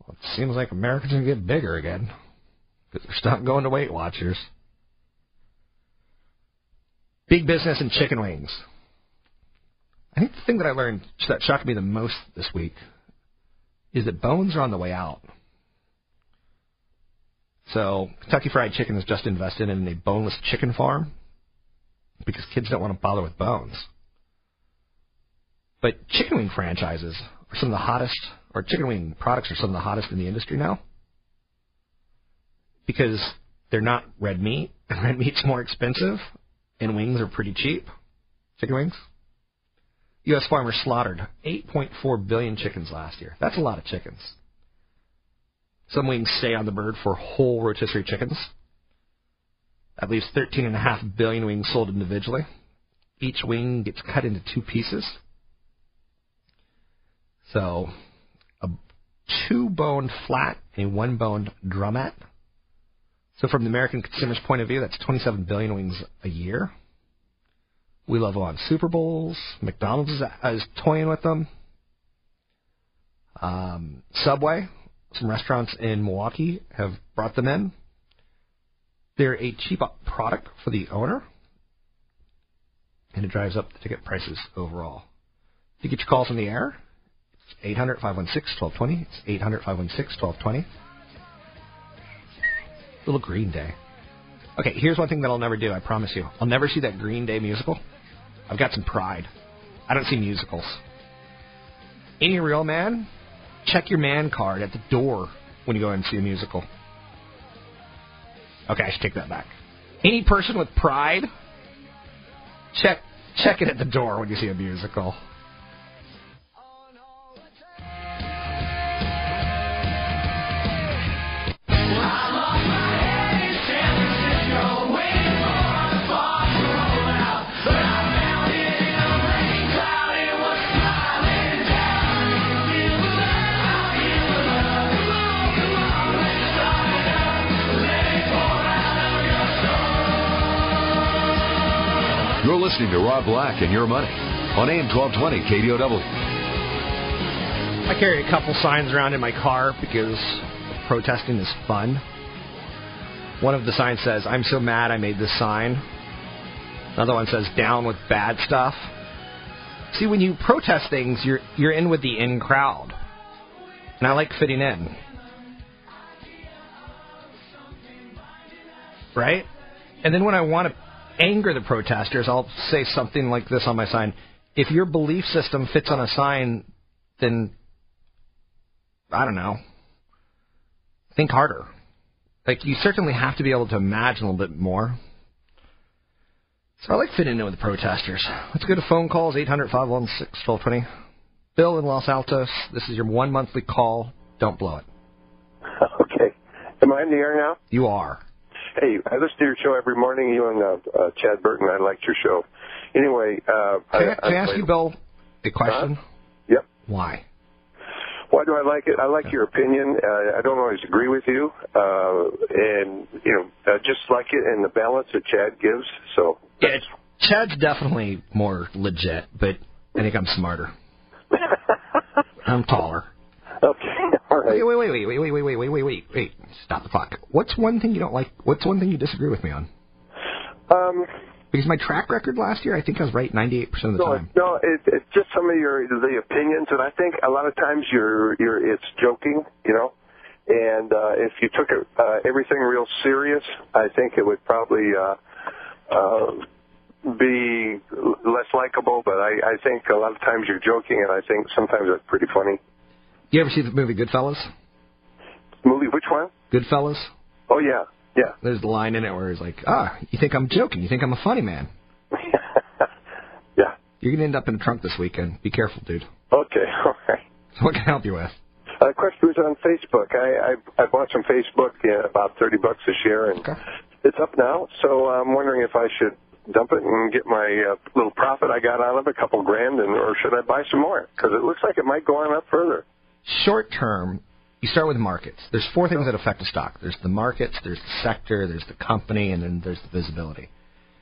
It seems like Americans are going to get bigger again because they're stopped going to Weight Watchers. Big business in chicken wings. I think the thing that I learned that shocked me the most this week is that bones are on the way out. So Kentucky Fried Chicken has just invested in a boneless chicken farm because kids don't want to bother with bones. But chicken wing franchises are some of the hottest, or chicken wing products are some of the hottest in the industry now because they're not red meat, and red meat's more expensive, and wings are pretty cheap. Chicken wings. U.S. farmers slaughtered 8.4 billion chickens last year. That's a lot of chickens. Some wings stay on the bird for whole rotisserie chickens. That leaves 13.5 billion wings sold individually. Each wing gets cut into two pieces. So, two boned flat and one boned drumette. So, from the American consumer's point of view, that's 27 billion wings a year. We love on Super Bowls. McDonald's is, is toying with them. Um, Subway, some restaurants in Milwaukee have brought them in. They're a cheap product for the owner, and it drives up the ticket prices overall. To get your calls on the air, 800 516 1220. It's 800 516 1220. Little Green Day. Okay, here's one thing that I'll never do, I promise you. I'll never see that Green Day musical. I've got some pride. I don't see musicals. Any real man, check your man card at the door when you go in and see a musical. Okay, I should take that back. Any person with pride, check check it at the door when you see a musical. Listening to Rob Black and Your Money on AM 1220 KDOW. I carry a couple signs around in my car because protesting is fun. One of the signs says, I'm so mad I made this sign. Another one says, down with bad stuff. See, when you protest things, you're, you're in with the in crowd. And I like fitting in. Right? And then when I want to anger the protesters, I'll say something like this on my sign. If your belief system fits on a sign, then I don't know. Think harder. Like you certainly have to be able to imagine a little bit more. So I like fitting in with the protesters. Let's go to phone calls, 800 516 1220. Bill in Los Altos, this is your one monthly call. Don't blow it. Okay. Am I in the air now? You are. Hey, I listen to your show every morning. You and uh, uh, Chad Burton. I liked your show. Anyway, uh, Can I, I, can I ask you, Bill, a question? Huh? Yep. Why? Why do I like it? I like your opinion. Uh, I don't always agree with you, uh, and you know, uh, just like it and the balance that Chad gives. So Yeah, Chad's definitely more legit, but I think I'm smarter. I'm taller. okay, all right. Wait, wait, wait, wait, wait, wait, wait, wait, wait, wait, wait. Stop the clock. What's one thing you don't like? What's one thing you disagree with me on? Um, Because my track record last year, I think I was right 98% of the no, time. no, it, it's just some of your the opinions, and I think a lot of times you're you're it's joking, you know. And uh, if you took it, uh, everything real serious, I think it would probably uh, uh, be less likable. But I, I think a lot of times you're joking, and I think sometimes it's pretty funny. You ever see the movie Goodfellas? Movie, which one? Goodfellas. Oh yeah, yeah. There's the line in it where he's like, "Ah, you think I'm joking? You think I'm a funny man? yeah. You're gonna end up in the trunk this weekend. Be careful, dude." Okay, all right. So what can I help you with? Uh, question was on Facebook. I, I I bought some Facebook yeah, about thirty bucks a share, and Okay. it's up now. So I'm wondering if I should dump it and get my uh, little profit I got out of it, a couple grand, and or should I buy some more? Because it looks like it might go on up further. Short term, you start with markets. There's four things that affect a stock. There's the markets, there's the sector, there's the company, and then there's the visibility.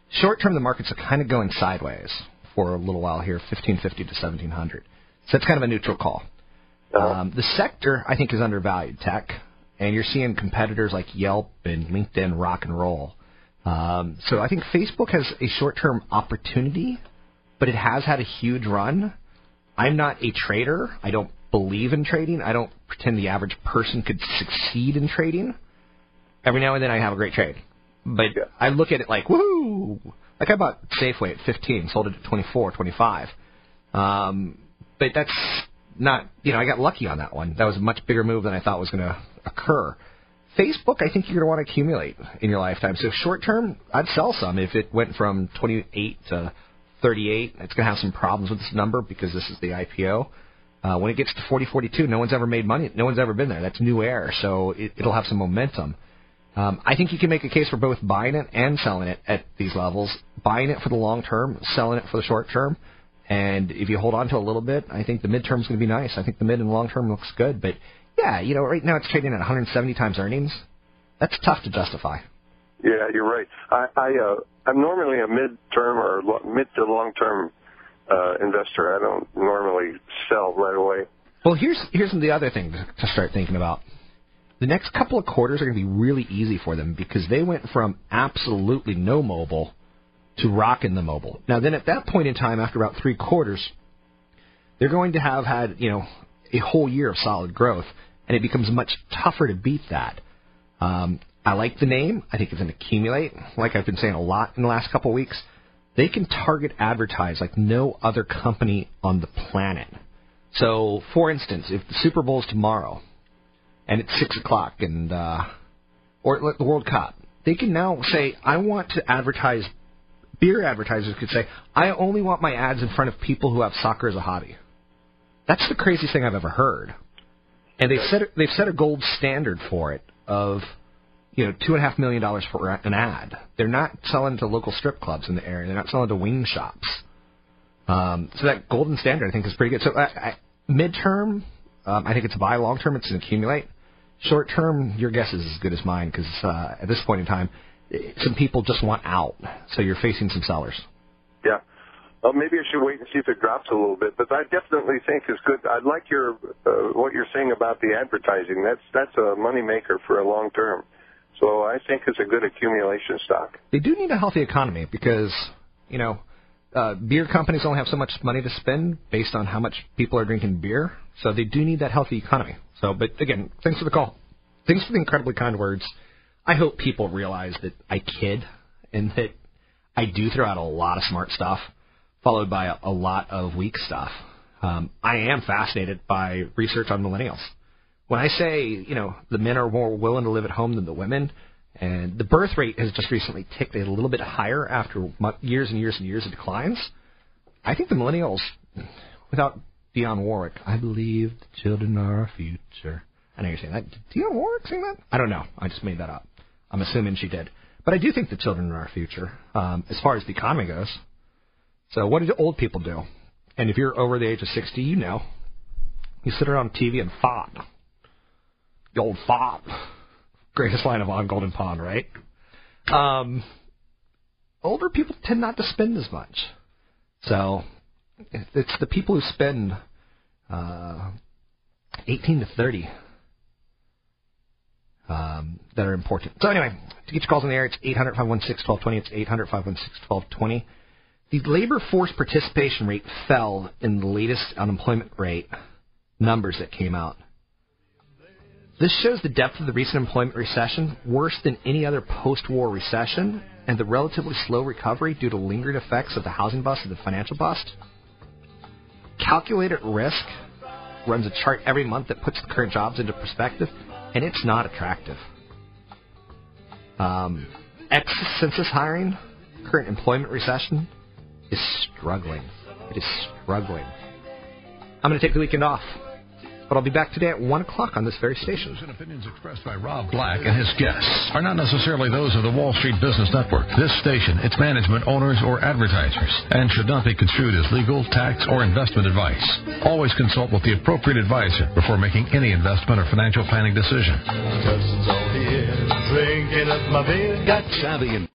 Short term, the markets are kind of going sideways for a little while here, 1550 to 1700. So it's kind of a neutral call. Um, the sector, I think, is undervalued tech, and you're seeing competitors like Yelp and LinkedIn rock and roll. Um, so I think Facebook has a short-term opportunity, but it has had a huge run. I'm not a trader. I don't believe in trading. I don't pretend the average person could succeed in trading. Every now and then I have a great trade, but Yeah. I look at it like woohoo! Like I bought Safeway at 15, sold it at 24, 25. Um, but that's not, you know, I got lucky on that one. That was a much bigger move than I thought was going to occur. Facebook, I think you're going to want to accumulate in your lifetime. So short term, I'd sell some if it went from 28 to 38. It's going to have some problems with this number because this is the IPO. Uh, when it gets to 40, 42, no one's ever made money. No one's ever been there. That's new air, so it, it'll have some momentum. Um, I think you can make a case for both buying it and selling it at these levels. Buying it for the long term, selling it for the short term. And if you hold on to a little bit, I think the midterm is going to be nice. I think the mid and long term looks good. But yeah, you know, right now it's trading at 170 times earnings. That's tough to justify. Yeah, you're right. I, I uh, I'm normally a mid-term or mid to long-term uh, investor. I don't normally sell right away. Well, here's here's the other thing to, start thinking about. The next couple of quarters are going to be really easy for them because they went from absolutely no mobile to rocking the mobile. Now, then at that point in time, after about three quarters, they're going to have had you know a whole year of solid growth, and it becomes much tougher to beat that. Um, I like the name. I think it's an accumulate. Like I've been saying a lot in the last couple of weeks, they can target advertise like no other company on the planet. So, for instance, if the Super Bowl is tomorrow, and it's six o'clock, and uh, or the World Cup, they can now say, "I want to advertise." Beer advertisers could say, "I only want my ads in front of people who have soccer as a hobby." That's the craziest thing I've ever heard. And they've set they've set a gold standard for it of you know two and a half million dollars for an ad. They're not selling to local strip clubs in the area. They're not selling to wing shops. Um, so that golden standard I think is pretty good. So I, I, midterm, um, I think it's a buy. Long term, it's an accumulate. Short term, your guess is as good as mine because uh, at this point in time, some people just want out. So you're facing some sellers. Yeah. Well, maybe I should wait and see if it drops a little bit. But I definitely think it's good. I like your uh, what you're saying about the advertising. That's that's a moneymaker for a long term. So I think it's a good accumulation stock. They do need a healthy economy because you know uh, beer companies only have so much money to spend based on how much people are drinking beer. So they do need that healthy economy. So, but again, thanks for the call. Thanks for the incredibly kind words. I hope people realize that I kid and that I do throw out a lot of smart stuff, followed by a, a lot of weak stuff. Um, I am fascinated by research on millennials. When I say, you know, the men are more willing to live at home than the women, and the birth rate has just recently ticked a little bit higher after years and years and years of declines, I think the millennials, without Dionne Warwick, I believe the children are our future. I know you're saying that. Did Dionne Warwick sing that? I don't know. I just made that up. I'm assuming she did. But I do think the children are our future um, as far as the economy goes. So what do old people do? And if you're over the age of 60, you know. You sit around TV and fop. The old fop. Greatest line of On Golden Pond, right? Um, older people tend not to spend as much. So it's the people who spend uh, 18 to 30 um, that are important. So anyway, to get your calls on the air, it's 800 516 1220. It's 800 516 1220. The labor force participation rate fell in the latest unemployment rate numbers that came out. This shows the depth of the recent employment recession, worse than any other post war recession, and the relatively slow recovery due to lingering effects of the housing bust and the financial bust. Calculated Risk runs a chart every month that puts the current jobs into perspective. and it's not attractive. Um, ex census hiring, current employment recession, is struggling. It is struggling. I'm going to take the weekend off. But I'll be back today at 1 o'clock on this very station. and opinions expressed by Rob Black and his guests are not necessarily those of the Wall Street Business Network, this station, its management, owners, or advertisers, and should not be construed as legal, tax, or investment advice. Always consult with the appropriate advisor before making any investment or financial planning decision. Savvy and